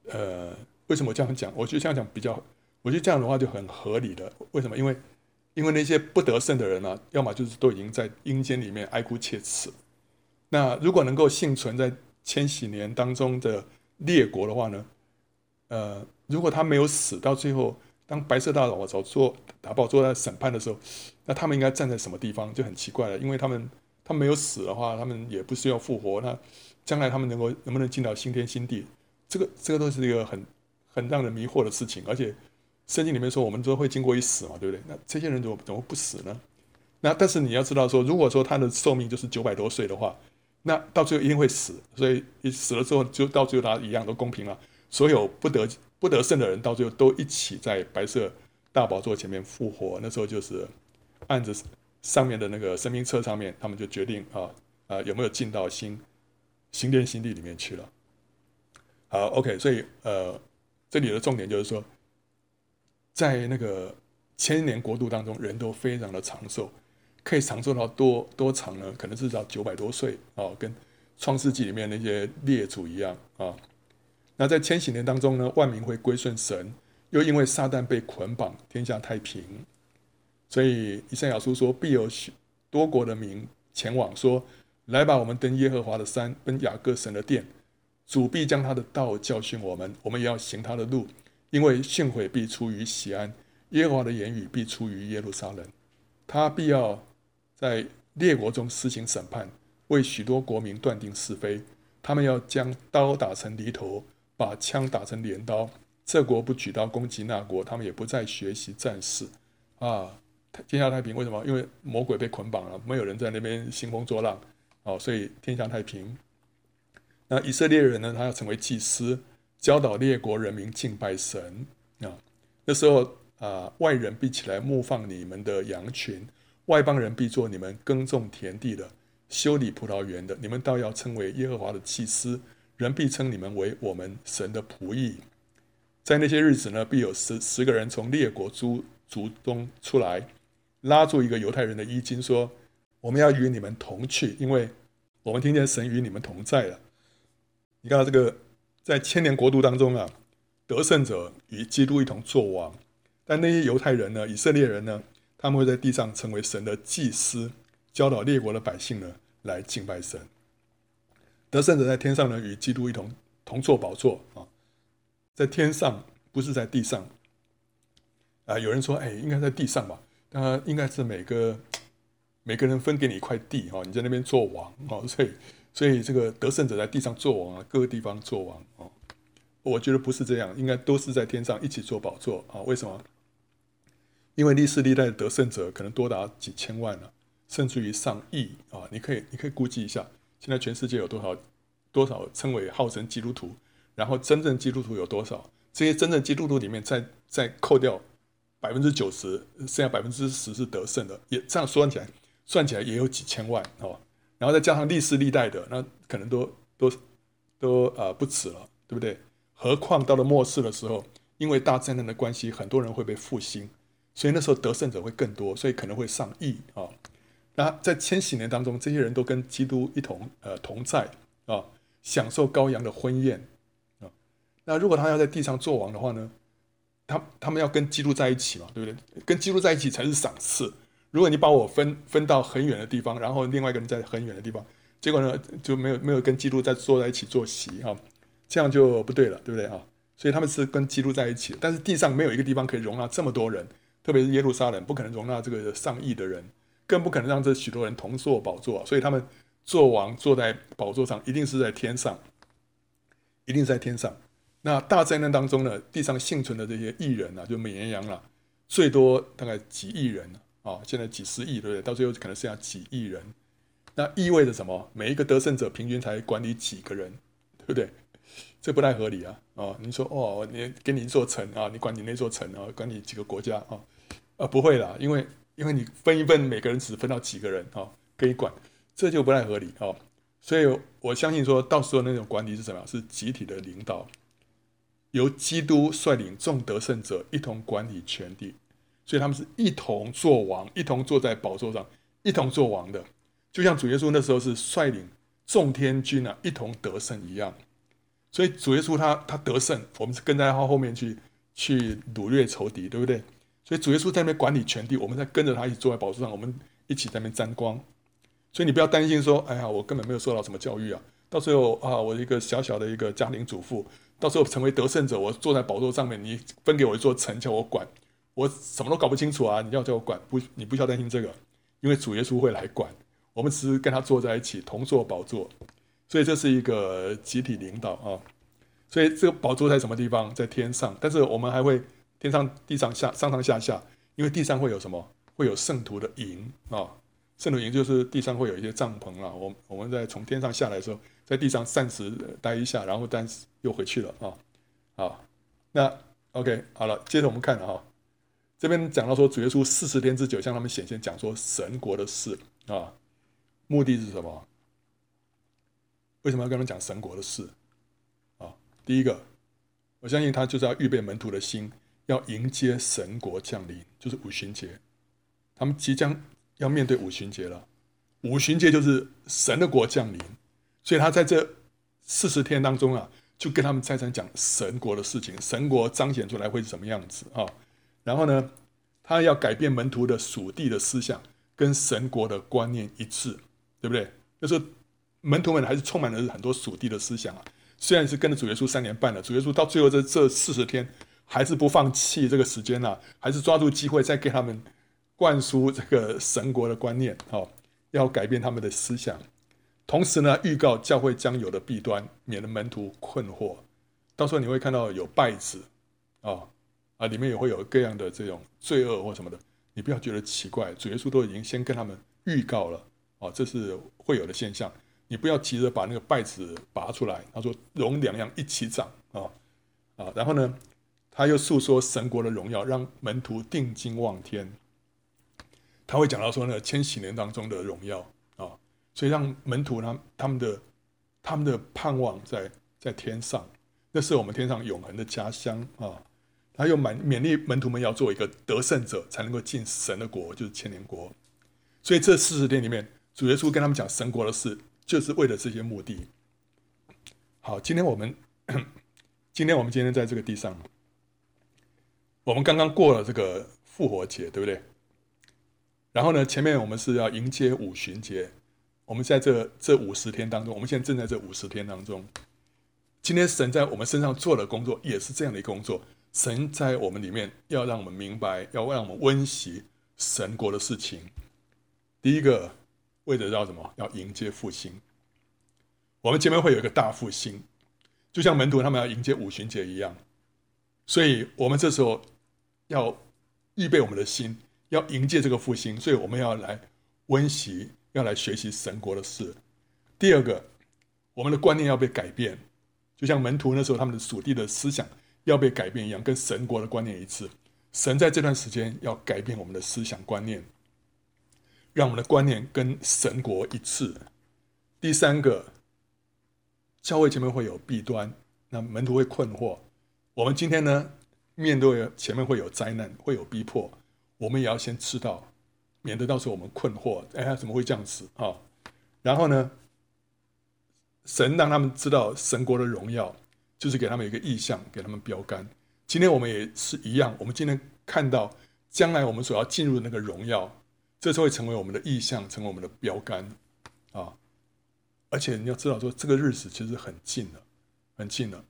[SPEAKER 1] 呃，为什么这样讲？我觉得这样讲比较，我觉得这样的话就很合理的。为什么？因为，因为那些不得胜的人呢、啊，要么就是都已经在阴间里面哀哭切齿。那如果能够幸存在千禧年当中的列国的话呢，呃，如果他没有死到最后。当白色大宝座做大宝座在审判的时候，那他们应该站在什么地方就很奇怪了，因为他们他没有死的话，他们也不需要复活，那将来他们能够能不能进到新天新地，这个这个都是一个很很让人迷惑的事情。而且圣经里面说，我们都会经过一死嘛，对不对？那这些人怎么怎么不死呢？那但是你要知道说，如果说他的寿命就是九百多岁的话，那到最后一定会死，所以你死了之后，就到最后他一样都公平了，所有不得。不得胜的人到最后都一起在白色大宝座前面复活。那时候就是按着上面的那个生命册上面，他们就决定啊啊有没有进到新新天新地里面去了。好，OK，所以呃这里的重点就是说，在那个千年国度当中，人都非常的长寿，可以长寿到多多长呢？可能至少九百多岁啊，跟创世纪里面那些列祖一样啊。那在千禧年当中呢，万民会归顺神，又因为撒旦被捆绑，天下太平。所以以赛亚书说，必有许多国的民前往，说：“来吧，我们登耶和华的山，奔雅各神的殿。主必将他的道教训我们，我们也要行他的路。因为训诲必出于西安，耶和华的言语必出于耶路撒冷。他必要在列国中施行审判，为许多国民断定是非。他们要将刀打成犁头。”把枪打成镰刀，这国不举刀攻击那国，他们也不再学习战事，啊，天下太平。为什么？因为魔鬼被捆绑了，没有人在那边兴风作浪，哦，所以天下太平。那以色列人呢？他要成为祭司，教导列国人民敬拜神啊。那时候啊，外人必起来牧放你们的羊群，外邦人必做你们耕种田地的、修理葡萄园的，你们倒要称为耶和华的祭司。人必称你们为我们神的仆役，在那些日子呢，必有十十个人从列国诸族中出来，拉住一个犹太人的衣襟，说：“我们要与你们同去，因为我们听见神与你们同在了。”你看到这个，在千年国度当中啊，得胜者与基督一同作王，但那些犹太人呢，以色列人呢，他们会在地上成为神的祭司，教导列国的百姓呢，来敬拜神。得胜者在天上呢，与基督一同同坐宝座啊，在天上不是在地上啊。有人说，哎，应该在地上吧？那应该是每个每个人分给你一块地哈，你在那边做王哦。所以，所以这个得胜者在地上做王啊，各个地方做王哦。我觉得不是这样，应该都是在天上一起做宝座啊。为什么？因为历世历代的得胜者可能多达几千万了，甚至于上亿啊。你可以，你可以估计一下。现在全世界有多少多少称为号称基督徒，然后真正基督徒有多少？这些真正基督徒里面再再扣掉百分之九十，剩下百分之十是得胜的，也这样算起来，算起来也有几千万哦。然后再加上历世历代的，那可能都都都呃不止了，对不对？何况到了末世的时候，因为大灾难的关系，很多人会被复兴，所以那时候得胜者会更多，所以可能会上亿啊。那在千禧年当中，这些人都跟基督一同呃同在啊，享受羔羊的婚宴啊。那如果他要在地上做王的话呢，他他们要跟基督在一起嘛，对不对？跟基督在一起才是赏赐。如果你把我分分到很远的地方，然后另外一个人在很远的地方，结果呢就没有没有跟基督在坐在一起坐席哈，这样就不对了，对不对哈？所以他们是跟基督在一起，但是地上没有一个地方可以容纳这么多人，特别是耶路撒冷不可能容纳这个上亿的人。更不可能让这许多人同坐宝座，所以他们做王坐在宝座上，一定是在天上，一定是在天上。那大灾难当中呢，地上幸存的这些艺人啊，就美羊羊了，最多大概几亿人啊，现在几十亿，对不对？到最后可能剩下几亿人。那意味着什么？每一个得胜者平均才管理几个人，对不对？这不太合理啊！哦，你说哦，你给你一座城啊，你管你那座城啊，管你几个国家啊？啊，不会啦，因为。因为你分一份，每个人只分到几个人啊，可以管，这就不太合理啊。所以我相信说到时候那种管理是什么？是集体的领导，由基督率领众得胜者一同管理全地，所以他们是一同做王，一同坐在宝座上，一同做王的，就像主耶稣那时候是率领众天军啊一同得胜一样。所以主耶稣他他得胜，我们是跟在他后面去去掳掠仇敌，对不对？所以主耶稣在那边管理全地，我们在跟着他一起坐在宝座上，我们一起在那边沾光。所以你不要担心说，哎呀，我根本没有受到什么教育啊，到时候啊，我一个小小的一个家庭主妇，到时候成为得胜者，我坐在宝座上面，你分给我一座城叫我管，我什么都搞不清楚啊，你要叫我管，不，你不需要担心这个，因为主耶稣会来管，我们只是跟他坐在一起，同坐宝座，所以这是一个集体领导啊。所以这个宝座在什么地方？在天上，但是我们还会。天上地上下上上下下，因为地上会有什么？会有圣徒的营啊，圣徒营就是地上会有一些帐篷啊。我我们在从天上下来的时候，在地上暂时待一下，然后但是又回去了啊。好，那 OK 好了，接着我们看了哈，这边讲到说主耶稣四十天之久向他们显现，讲说神国的事啊，目的是什么？为什么要跟他们讲神国的事啊？第一个，我相信他就是要预备门徒的心。要迎接神国降临，就是五旬节，他们即将要面对五旬节了。五旬节就是神的国降临，所以他在这四十天当中啊，就跟他们再三讲神国的事情，神国彰显出来会是什么样子啊？然后呢，他要改变门徒的属地的思想，跟神国的观念一致，对不对？就是门徒们还是充满了很多属地的思想啊。虽然是跟着主耶稣三年半了，主耶稣到最后这这四十天。还是不放弃这个时间呐，还是抓住机会再给他们灌输这个神国的观念，哦，要改变他们的思想。同时呢，预告教会将有的弊端，免得门徒困惑。到时候你会看到有败子，啊啊，里面也会有各样的这种罪恶或什么的。你不要觉得奇怪，主耶稣都已经先跟他们预告了，哦，这是会有的现象。你不要急着把那个败子拔出来。他说：“容两样一起长，啊啊，然后呢？”他又诉说神国的荣耀，让门徒定睛望天。他会讲到说呢，千禧年当中的荣耀，所以让门徒呢，他们的他们的盼望在在天上，那是我们天上永恒的家乡啊。他又勉勉励门徒们要做一个得胜者，才能够进神的国，就是千年国。所以这四十天里面，主耶稣跟他们讲神国的事，就是为了这些目的。好，今天我们 今天我们今天在这个地上。我们刚刚过了这个复活节，对不对？然后呢，前面我们是要迎接五旬节。我们在这这五十天当中，我们现在正在这五十天当中。今天神在我们身上做的工作也是这样的一个工作。神在我们里面要让我们明白，要让我们温习神国的事情。第一个，为了要什么？要迎接复兴。我们前面会有一个大复兴，就像门徒他们要迎接五旬节一样。所以，我们这时候。要预备我们的心，要迎接这个复兴，所以我们要来温习，要来学习神国的事。第二个，我们的观念要被改变，就像门徒那时候他们的属地的思想要被改变一样，跟神国的观念一致。神在这段时间要改变我们的思想观念，让我们的观念跟神国一致。第三个，教会前面会有弊端，那门徒会困惑。我们今天呢，面对前面会有灾难，会有逼迫，我们也要先知道，免得到时候我们困惑，哎呀，怎么会这样子啊？然后呢，神让他们知道神国的荣耀，就是给他们一个意象，给他们标杆。今天我们也是一样，我们今天看到将来我们所要进入的那个荣耀，这是会成为我们的意象，成为我们的标杆啊！而且你要知道，说这个日子其实很近了，很近了。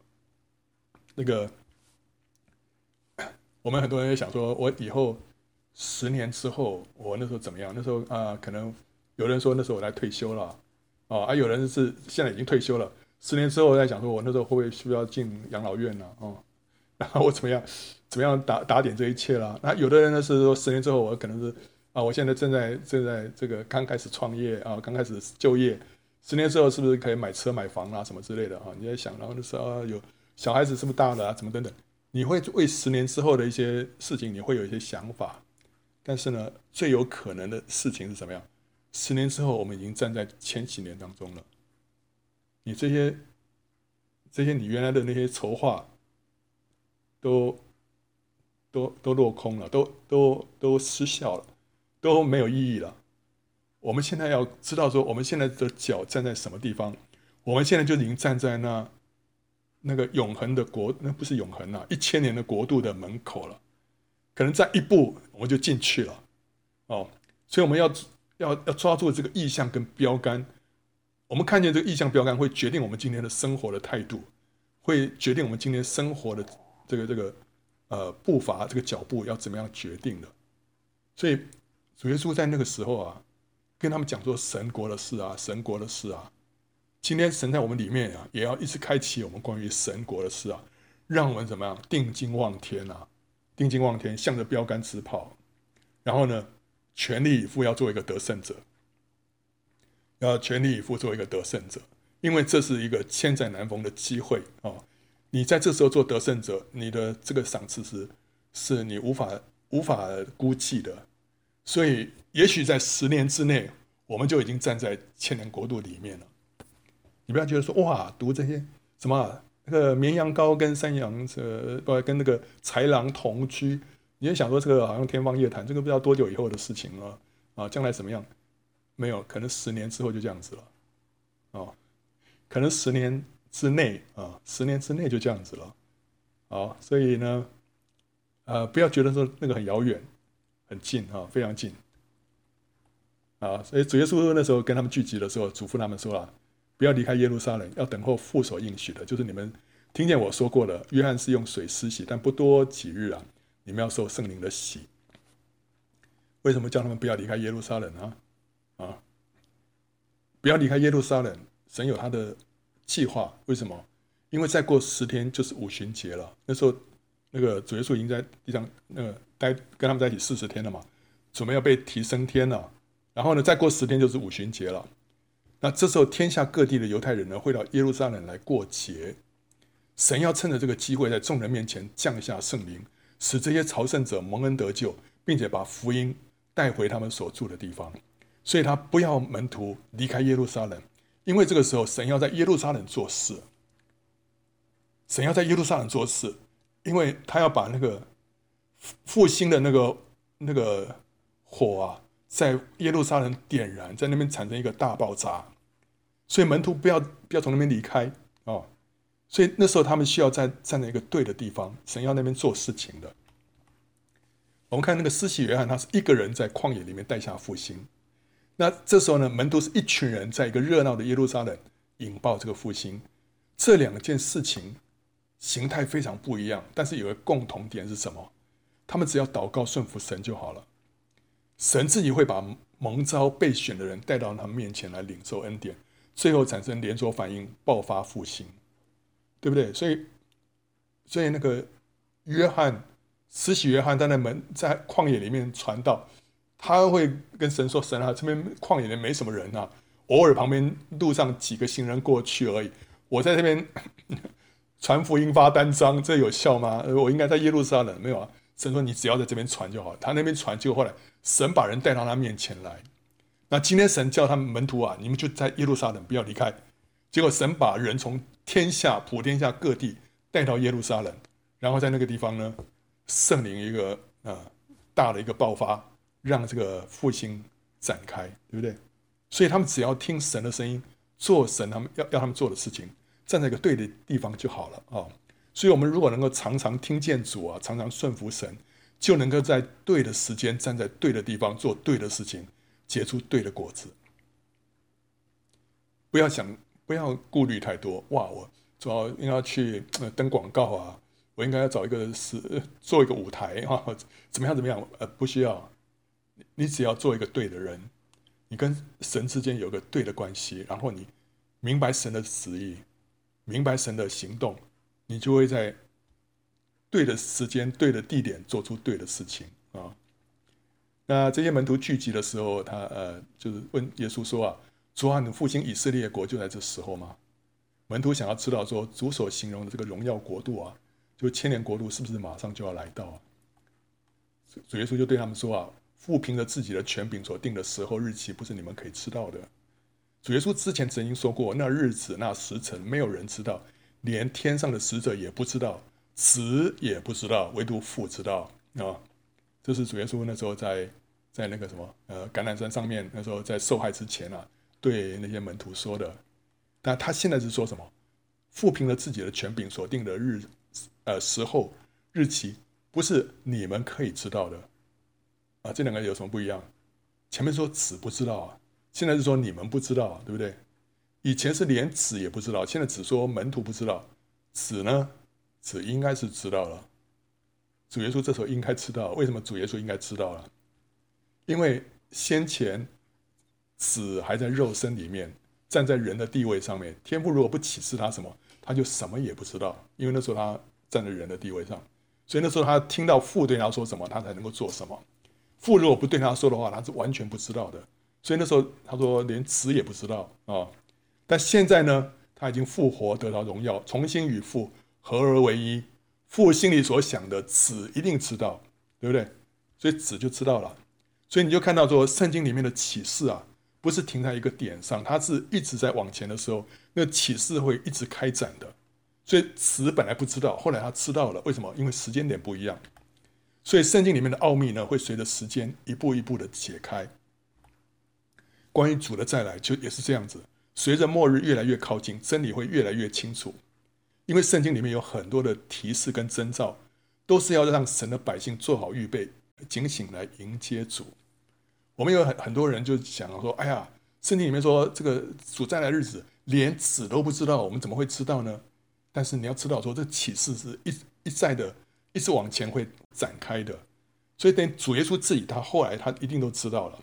[SPEAKER 1] 那个，我们很多人也想说，我以后十年之后，我那时候怎么样？那时候啊，可能有人说那时候我来退休了，啊，啊，有人是现在已经退休了。十年之后我在想说，我那时候会不会需要进养老院呢？哦，然后我怎么样，怎么样打打点这一切了？那有的人呢是说，十年之后我可能是啊，我现在正在正在这个刚开始创业啊，刚开始就业，十年之后是不是可以买车买房啊什么之类的啊？你在想，然后那时候有。小孩子是不是大了啊？怎么等等？你会为十年之后的一些事情，你会有一些想法。但是呢，最有可能的事情是什么样？十年之后，我们已经站在千禧年当中了。你这些、这些你原来的那些筹划，都、都、都落空了，都、都、都失效了，都没有意义了。我们现在要知道说，我们现在的脚站在什么地方？我们现在就已经站在那。那个永恒的国，那不是永恒啊，一千年的国度的门口了，可能再一步我们就进去了，哦，所以我们要要要抓住这个意向跟标杆，我们看见这个意向标杆会决定我们今天的生活的态度，会决定我们今天生活的这个这个呃步伐，这个脚步要怎么样决定的，所以主耶稣在那个时候啊，跟他们讲说神国的事啊，神国的事啊。今天神在我们里面啊，也要一直开启我们关于神国的事啊，让我们怎么样定睛望天啊，定睛望天，向着标杆直跑，然后呢，全力以赴要做一个得胜者，要全力以赴做一个得胜者，因为这是一个千载难逢的机会啊！你在这时候做得胜者，你的这个赏赐是是你无法无法估计的，所以也许在十年之内，我们就已经站在千年国度里面了。你不要觉得说哇，读这些什么、那个绵羊羔跟山羊呃不跟那个豺狼同居，你就想说这个好像天方夜谭，这个不知道多久以后的事情了啊，将来怎么样？没有，可能十年之后就这样子了，哦，可能十年之内啊，十年之内就这样子了，好，所以呢，呃，不要觉得说那个很遥远，很近啊，非常近，啊，所以主耶稣那时候跟他们聚集的时候，嘱咐他们说了。不要离开耶路撒冷，要等候父所应许的，就是你们听见我说过的。约翰是用水施洗，但不多几日啊，你们要受圣灵的洗。为什么叫他们不要离开耶路撒冷啊？啊，不要离开耶路撒冷，神有他的计划。为什么？因为再过十天就是五旬节了。那时候，那个主耶稣已经在地上那个待跟他们在一起四十天了嘛，准备要被提升天了。然后呢，再过十天就是五旬节了。那这时候，天下各地的犹太人呢，会到耶路撒冷来过节。神要趁着这个机会，在众人面前降下圣灵，使这些朝圣者蒙恩得救，并且把福音带回他们所住的地方。所以他不要门徒离开耶路撒冷，因为这个时候，神要在耶路撒冷做事。神要在耶路撒冷做事，因为他要把那个复兴的那个那个火啊。在耶路撒冷点燃，在那边产生一个大爆炸，所以门徒不要不要从那边离开哦。所以那时候他们需要在站在一个对的地方，神要那边做事情的。我们看那个施洗约翰，他是一个人在旷野里面带下复兴。那这时候呢，门徒是一群人在一个热闹的耶路撒冷引爆这个复兴。这两件事情形态非常不一样，但是有个共同点是什么？他们只要祷告顺服神就好了。神自己会把蒙召被选的人带到他面前来领受恩典，最后产生连锁反应，爆发复兴，对不对？所以，所以那个约翰，慈禧约翰在那门在旷野里面传道，他会跟神说：“神啊，这边旷野里没什么人啊，偶尔旁边路上几个行人过去而已，我在这边 传福音发单张，这有效吗？我应该在耶路撒冷没有啊？神说你只要在这边传就好。他那边传，结果后来神把人带到他面前来。那今天神叫他们门徒啊，你们就在耶路撒冷不要离开。结果神把人从天下普天下各地带到耶路撒冷，然后在那个地方呢，圣灵一个啊、呃、大的一个爆发，让这个复兴展开，对不对？所以他们只要听神的声音，做神他们要要他们做的事情，站在一个对的地方就好了啊、所以，我们如果能够常常听见主啊，常常顺服神，就能够在对的时间站在对的地方做对的事情。结出对的果子，不要想，不要顾虑太多。哇，我主要应该要去登广告啊，我应该要找一个是做一个舞台啊，怎么样怎么样？呃，不需要，你只要做一个对的人，你跟神之间有个对的关系，然后你明白神的旨意，明白神的行动，你就会在对的时间、对的地点做出对的事情啊。那这些门徒聚集的时候，他呃，就是问耶稣说啊：“主啊，你复兴以色列国就在这时候吗？”门徒想要知道说，主所形容的这个荣耀国度啊，就千年国度是不是马上就要来到啊？主耶稣就对他们说啊：“父凭着自己的权柄所定的时候日期，不是你们可以知道的。”主耶稣之前曾经说过：“那日子那时辰，没有人知道，连天上的使者也不知道，子也不知道，唯独父知道啊。”这是主耶稣那时候在在那个什么呃橄榄山上面，那时候在受害之前啊，对那些门徒说的。但他现在是说什么？父凭了自己的权柄所定的日呃时候日期，不是你们可以知道的啊。这两个有什么不一样？前面说子不知道啊，现在是说你们不知道，对不对？以前是连子也不知道，现在只说门徒不知道，子呢？子应该是知道了。主耶稣这时候应该知道，为什么主耶稣应该知道了？因为先前子还在肉身里面，站在人的地位上面，天父如果不启示他什么，他就什么也不知道。因为那时候他站在人的地位上，所以那时候他听到父对他说什么，他才能够做什么。父如果不对他说的话，他是完全不知道的。所以那时候他说连子也不知道啊。但现在呢，他已经复活，得到荣耀，重新与父合而为一。父心里所想的，子一定知道，对不对？所以子就知道了。所以你就看到说，圣经里面的启示啊，不是停在一个点上，它是一直在往前的时候，那启示会一直开展的。所以子本来不知道，后来他知道了。为什么？因为时间点不一样。所以圣经里面的奥秘呢，会随着时间一步一步的解开。关于主的再来，就也是这样子。随着末日越来越靠近，真理会越来越清楚。因为圣经里面有很多的提示跟征兆，都是要让神的百姓做好预备，警醒来迎接主。我们有很很多人就想说：“哎呀，圣经里面说这个主再来日子，连子都不知道，我们怎么会知道呢？”但是你要知道，说这启示是一一再的，一直往前会展开的。所以等主耶稣自己，他后来他一定都知道了。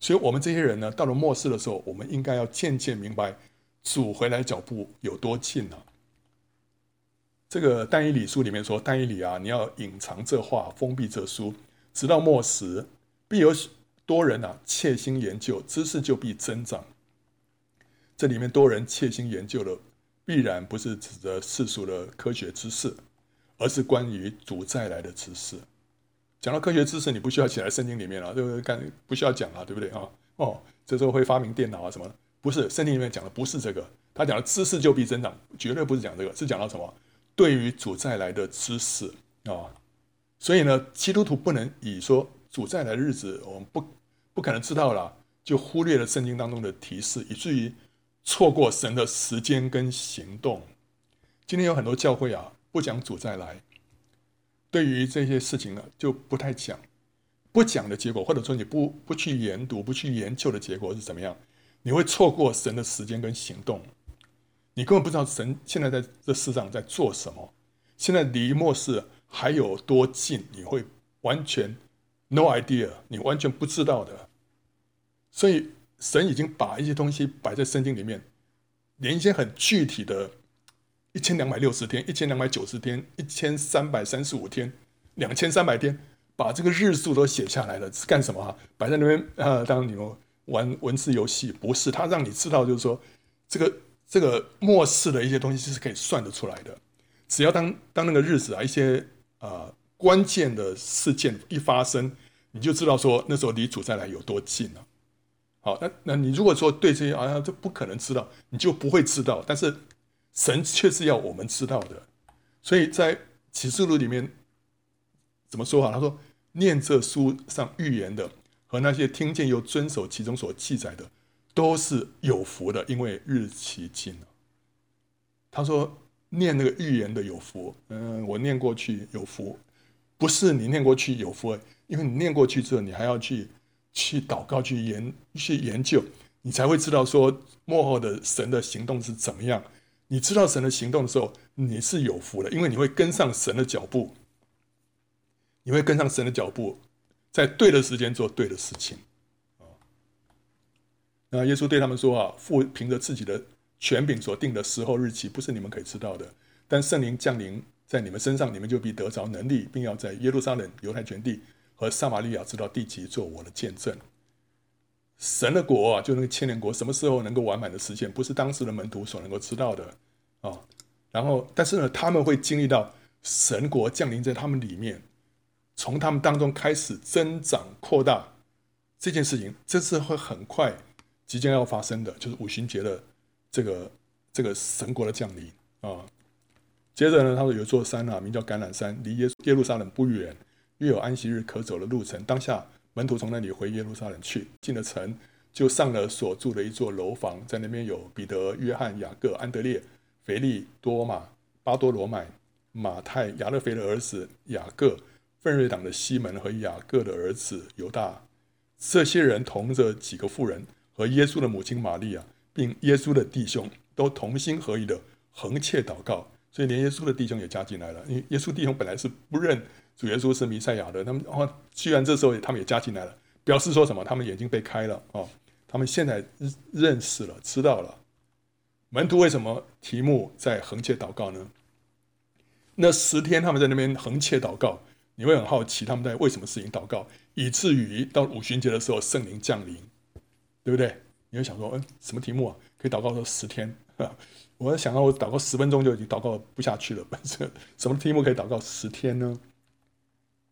[SPEAKER 1] 所以我们这些人呢，到了末世的时候，我们应该要渐渐明白主回来脚步有多近了。这个但以理书里面说，但以理啊，你要隐藏这话，封闭这书，直到末时，必有多人啊切心研究，知识就必增长。这里面多人切心研究的，必然不是指着世俗的科学知识，而是关于主再来的知识。讲到科学知识，你不需要写在圣经里面了，对不对？干不需要讲了，对不对啊？哦，这时候会发明电脑啊什么？不是，圣经里面讲的不是这个，他讲的知识就必增长，绝对不是讲这个，是讲到什么？对于主再来的知识啊，所以呢，基督徒不能以说主再来的日子我们不不可能知道了，就忽略了圣经当中的提示，以至于错过神的时间跟行动。今天有很多教会啊，不讲主再来，对于这些事情呢，就不太讲。不讲的结果，或者说你不不去研读、不去研究的结果是怎么样？你会错过神的时间跟行动。你根本不知道神现在在这世上在做什么，现在离末世还有多近？你会完全 no idea，你完全不知道的。所以神已经把一些东西摆在圣经里面，连一些很具体的，一千两百六十天、一千两百九十天、一千三百三十五天、两千三百天，把这个日数都写下来了，是干什么啊？摆在那边啊，当你们玩文字游戏？不是，他让你知道，就是说这个。这个末世的一些东西是可以算得出来的，只要当当那个日子啊，一些啊、呃、关键的事件一发生，你就知道说那时候离主再来有多近了。好，那那你如果说对这些啊，这不可能知道，你就不会知道。但是神却是要我们知道的，所以在启示录里面怎么说啊？他说：“念这书上预言的和那些听见又遵守其中所记载的，都是有福的，因为日期近了。”他说：“念那个预言的有福。”嗯，我念过去有福，不是你念过去有福，因为你念过去之后，你还要去。去祷告，去研去研究，你才会知道说幕后的神的行动是怎么样。你知道神的行动的时候，你是有福的，因为你会跟上神的脚步，你会跟上神的脚步，在对的时间做对的事情。那耶稣对他们说啊，父凭着自己的权柄所定的时候日期，不是你们可以知道的。但圣灵降临在你们身上，你们就必得着能力，并要在耶路撒冷、犹太全地。和撒玛利亚知道地极做我的见证。神的国啊，就那个千年国，什么时候能够完满的实现，不是当时的门徒所能够知道的啊。然后，但是呢，他们会经历到神国降临在他们里面，从他们当中开始增长扩大这件事情，这是会很快即将要发生的，就是五旬节的这个这个神国的降临啊。接着呢，他说有一座山啊，名叫橄榄山，离耶耶路撒冷不远。约有安息日可走的路程。当下门徒从那里回耶路撒冷去，进了城，就上了所住的一座楼房，在那边有彼得、约翰、雅各、安德烈、腓利、多马、巴多罗买、马太、亚勒腓的儿子雅各、奋锐党的西门和雅各的儿子犹大。这些人同着几个妇人和耶稣的母亲玛利亚，并耶稣的弟兄，都同心合意的恒切祷告。所以连耶稣的弟兄也加进来了，因为耶稣弟兄本来是不认。主耶稣是弥赛亚的，他们哦，居然这时候他们也加进来了，表示说什么？他们眼睛被开了哦，他们现在认识了，知道了。门徒为什么题目在恒切祷告呢？那十天他们在那边恒切祷告，你会很好奇他们在为什么事情祷告，以至于到五旬节的时候圣灵降临，对不对？你会想说，嗯，什么题目啊？可以祷告说十天？我想到我祷告十分钟就已经祷告不下去了，本 身什么题目可以祷告十天呢？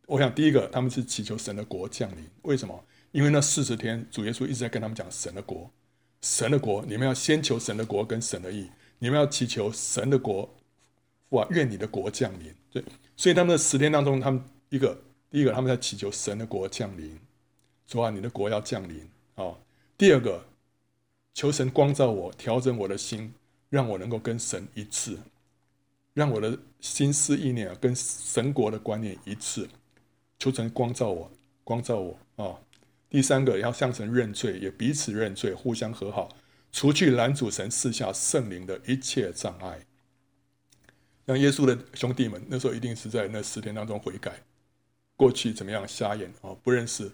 [SPEAKER 1] 我想，第一个，他们是祈求神的国降临。为什么？因为那四十天，主耶稣一直在跟他们讲神的国，神的国，你们要先求神的国跟神的义，你们要祈求神的国，父啊，愿你的国降临。对，所以他们的十天当中，他们一个，第一个，他们在祈求神的国降临，主啊，你的国要降临啊。第二个，求神光照我，调整我的心，让我能够跟神一致，让我的心思意念啊，跟神国的观念一致。求神光照我，光照我啊、第三个要向神认罪，也彼此认罪，互相和好，除去拦阻神赐下圣灵的一切障碍。像耶稣的兄弟们那时候一定是在那十天当中悔改，过去怎么样瞎眼啊、不认识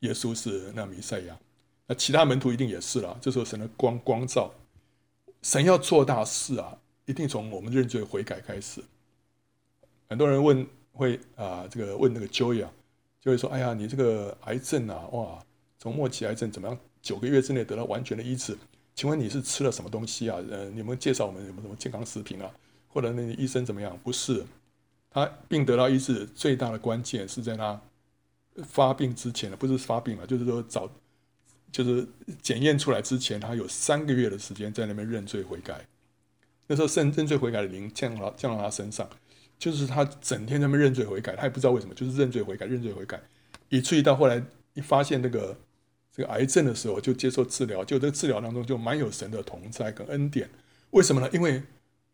[SPEAKER 1] 耶稣是那弥赛亚。那其他门徒一定也是了。这时候神的光光照，神要做大事啊，一定从我们认罪悔改开始。很多人问。会啊，这个问那个 Joy 啊，就会说：“哎呀，你这个癌症啊，哇，从末期癌症怎么样？九个月之内得到完全的医治？请问你是吃了什么东西啊？呃，你们介绍我们什么什么健康食品啊？或者那个医生怎么样？不是，他病得到医治最大的关键是在他发病之前，不是发病了，就是说早，就是检验出来之前，他有三个月的时间在那边认罪悔改。那时候认认罪悔改的灵降到降到他身上。”就是他整天在那边认罪悔改，他也不知道为什么，就是认罪悔改，认罪悔改，以至于到后来一发现那个这个癌症的时候，就接受治疗，就这个治疗当中就蛮有神的同在跟恩典。为什么呢？因为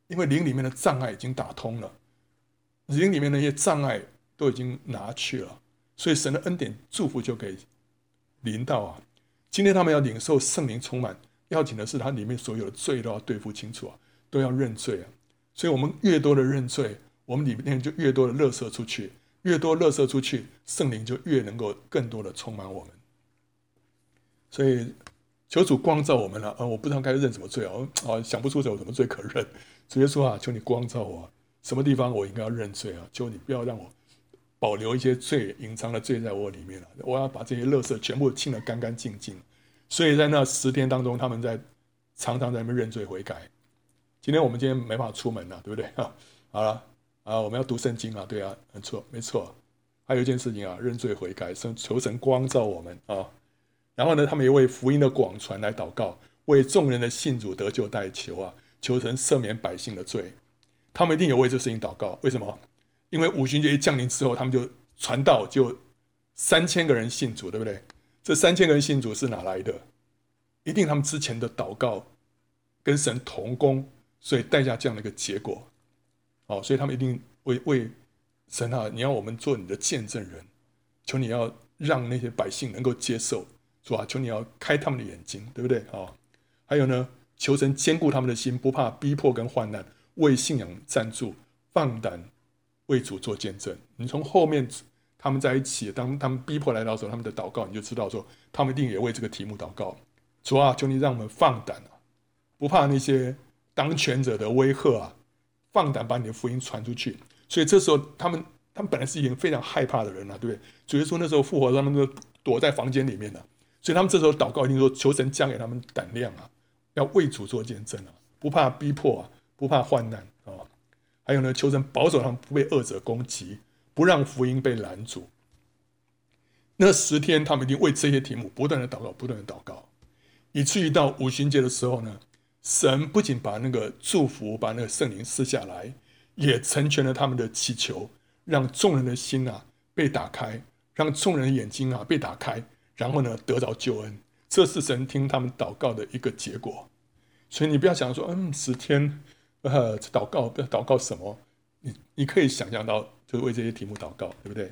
[SPEAKER 1] 因为灵里面的障碍已经打通了，灵里面那些障碍都已经拿去了，所以神的恩典祝福就给临到啊。今天他们要领受圣灵充满，要紧的是他里面所有的罪都要对付清楚啊，都要认罪啊。所以我们越多的认罪。我们里面就越多的乐色出去，越多乐色出去，圣灵就越能够更多的充满我们。所以求主光照我们了啊！我不知道该认什么罪啊，啊，想不出有什么罪可认。直接说啊，求你光照我，什么地方我应该要认罪啊？求你不要让我保留一些罪，隐藏的罪在我里面了。我要把这些垃圾全部清得干干净净。所以在那十天当中，他们在常常在那边认罪悔改。今天我们今天没法出门了，对不对啊？好了。啊，我们要读圣经啊，对啊，没错，没错。还有一件事情啊，认罪悔改，求神光照我们啊。然后呢，他们也为福音的广传来祷告，为众人的信主得救代求啊，求神赦免百姓的罪。他们一定有为这事情祷告，为什么？因为五旬节一降临之后，他们就传道，就三千个人信主，对不对？这三千个人信主是哪来的？一定他们之前的祷告跟神同工，所以带下这样的一个结果。哦，所以他们一定为为神啊，你要我们做你的见证人，求你要让那些百姓能够接受，是吧？求你要开他们的眼睛，对不对？哦，还有呢，求神坚固他们的心，不怕逼迫跟患难。为信仰站住，放胆为主做见证。你从后面他们在一起，当他们逼迫来到的时候，他们的祷告，你就知道说，他们一定也为这个题目祷告。主啊，求你让我们放胆啊，不怕那些当权者的威吓啊，放胆把你的福音传出去。所以这时候，他们他们本来是一群非常害怕的人了，对不对？主耶稣那时候复活，他们都躲在房间里面了。所以他们这时候祷告，一定说求神降给他们胆量啊，要为主做见证啊，不怕逼迫啊。不怕患难，还有呢，求神保守他们不被恶者攻击，不让福音被拦阻。那十天，他们一定为这些题目不断的祷告，不断的祷告，以至于到五旬节的时候呢，神不仅把那个祝福，把那个圣灵赐下来，也成全了他们的祈求，让众人的心啊被打开，让众人的眼睛啊被打开，然后呢得着救恩。这是神听他们祷告的一个结果。所以你不要想说，嗯，十天。呃，祷告祷告什么？你你可以想象到，就是为这些题目祷告，对不对？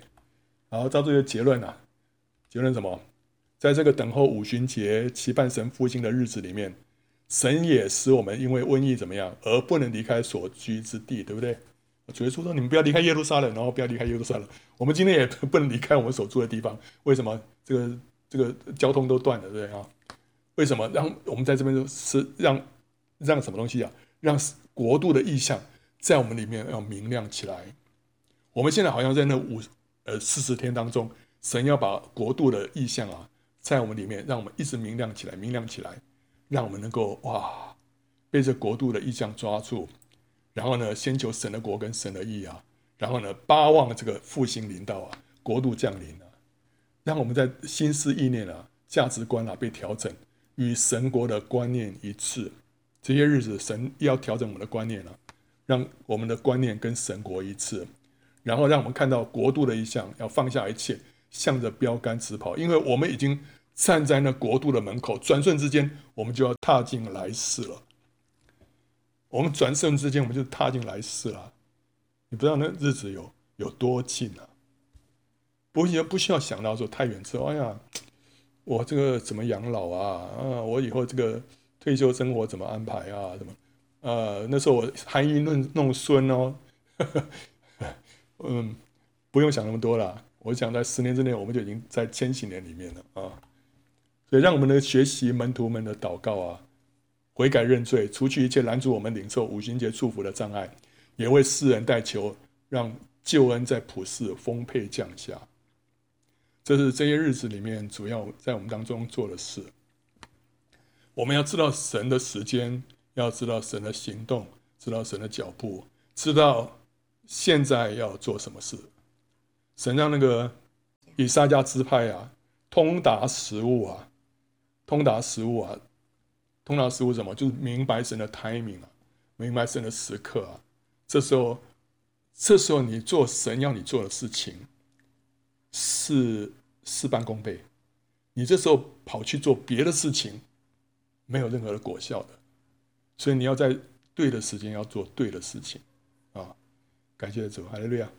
[SPEAKER 1] 然后到这个结论啊，结论什么？在这个等候五旬节、期盼神复兴的日子里面，神也使我们因为瘟疫怎么样而不能离开所居之地，对不对？主耶稣说：“你们不要离开耶路撒冷，然后不要离开耶路撒冷。我们今天也 不能离开我们所住的地方。为什么？这个这个交通都断了，对不对啊？为什么？让我们在这边是让让什么东西啊？让。”国度的意象在我们里面要明亮起来。我们现在好像在那五呃四十天当中，神要把国度的意象啊，在我们里面，让我们一直明亮起来，明亮起来，让我们能够哇，被这国度的意象抓住。然后呢，先求神的国跟神的意啊，然后呢，巴望这个复兴临到啊，国度降临啊，让我们在心思意念啊、价值观啊被调整，与神国的观念一致。这些日子，神要调整我们的观念了，让我们的观念跟神国一致，然后让我们看到国度的异象，要放下一切，向着标杆直跑，因为我们已经站在那国度的门口，转瞬之间，我们就要踏进来世了。我们转瞬之间，我们就踏进来世了。你不知道那日子有有多近啊？不需不需要想到说太远之后，哎呀，我这个怎么养老啊？啊，我以后这个。退休生活怎么安排啊？什么？呃，那时候我含飴弄弄孙哦，嗯，不用想那么多了。我想在十年之内，我们就已经在千禧年里面了啊。所以，让我们的学习门徒们的祷告啊，悔改认罪，除去一切拦阻我们领受五旬节祝福的障碍，也为世人代求，让救恩在普世丰沛降下。这是这些日子里面主要在我们当中做的事。我们要知道神的时间，要知道神的行动，知道神的脚步，知道现在要做什么事。神让那个以撒家支派啊，通达时务啊，通达时务啊，通达时务什么？就是明白神的 timing 啊，明白神的时刻啊。这时候，这时候你做神要你做的事情，是事半功倍。你这时候跑去做别的事情。没有任何的果效的，所以你要在对的时间要做对的事情，啊，感谢主，哈利路亚。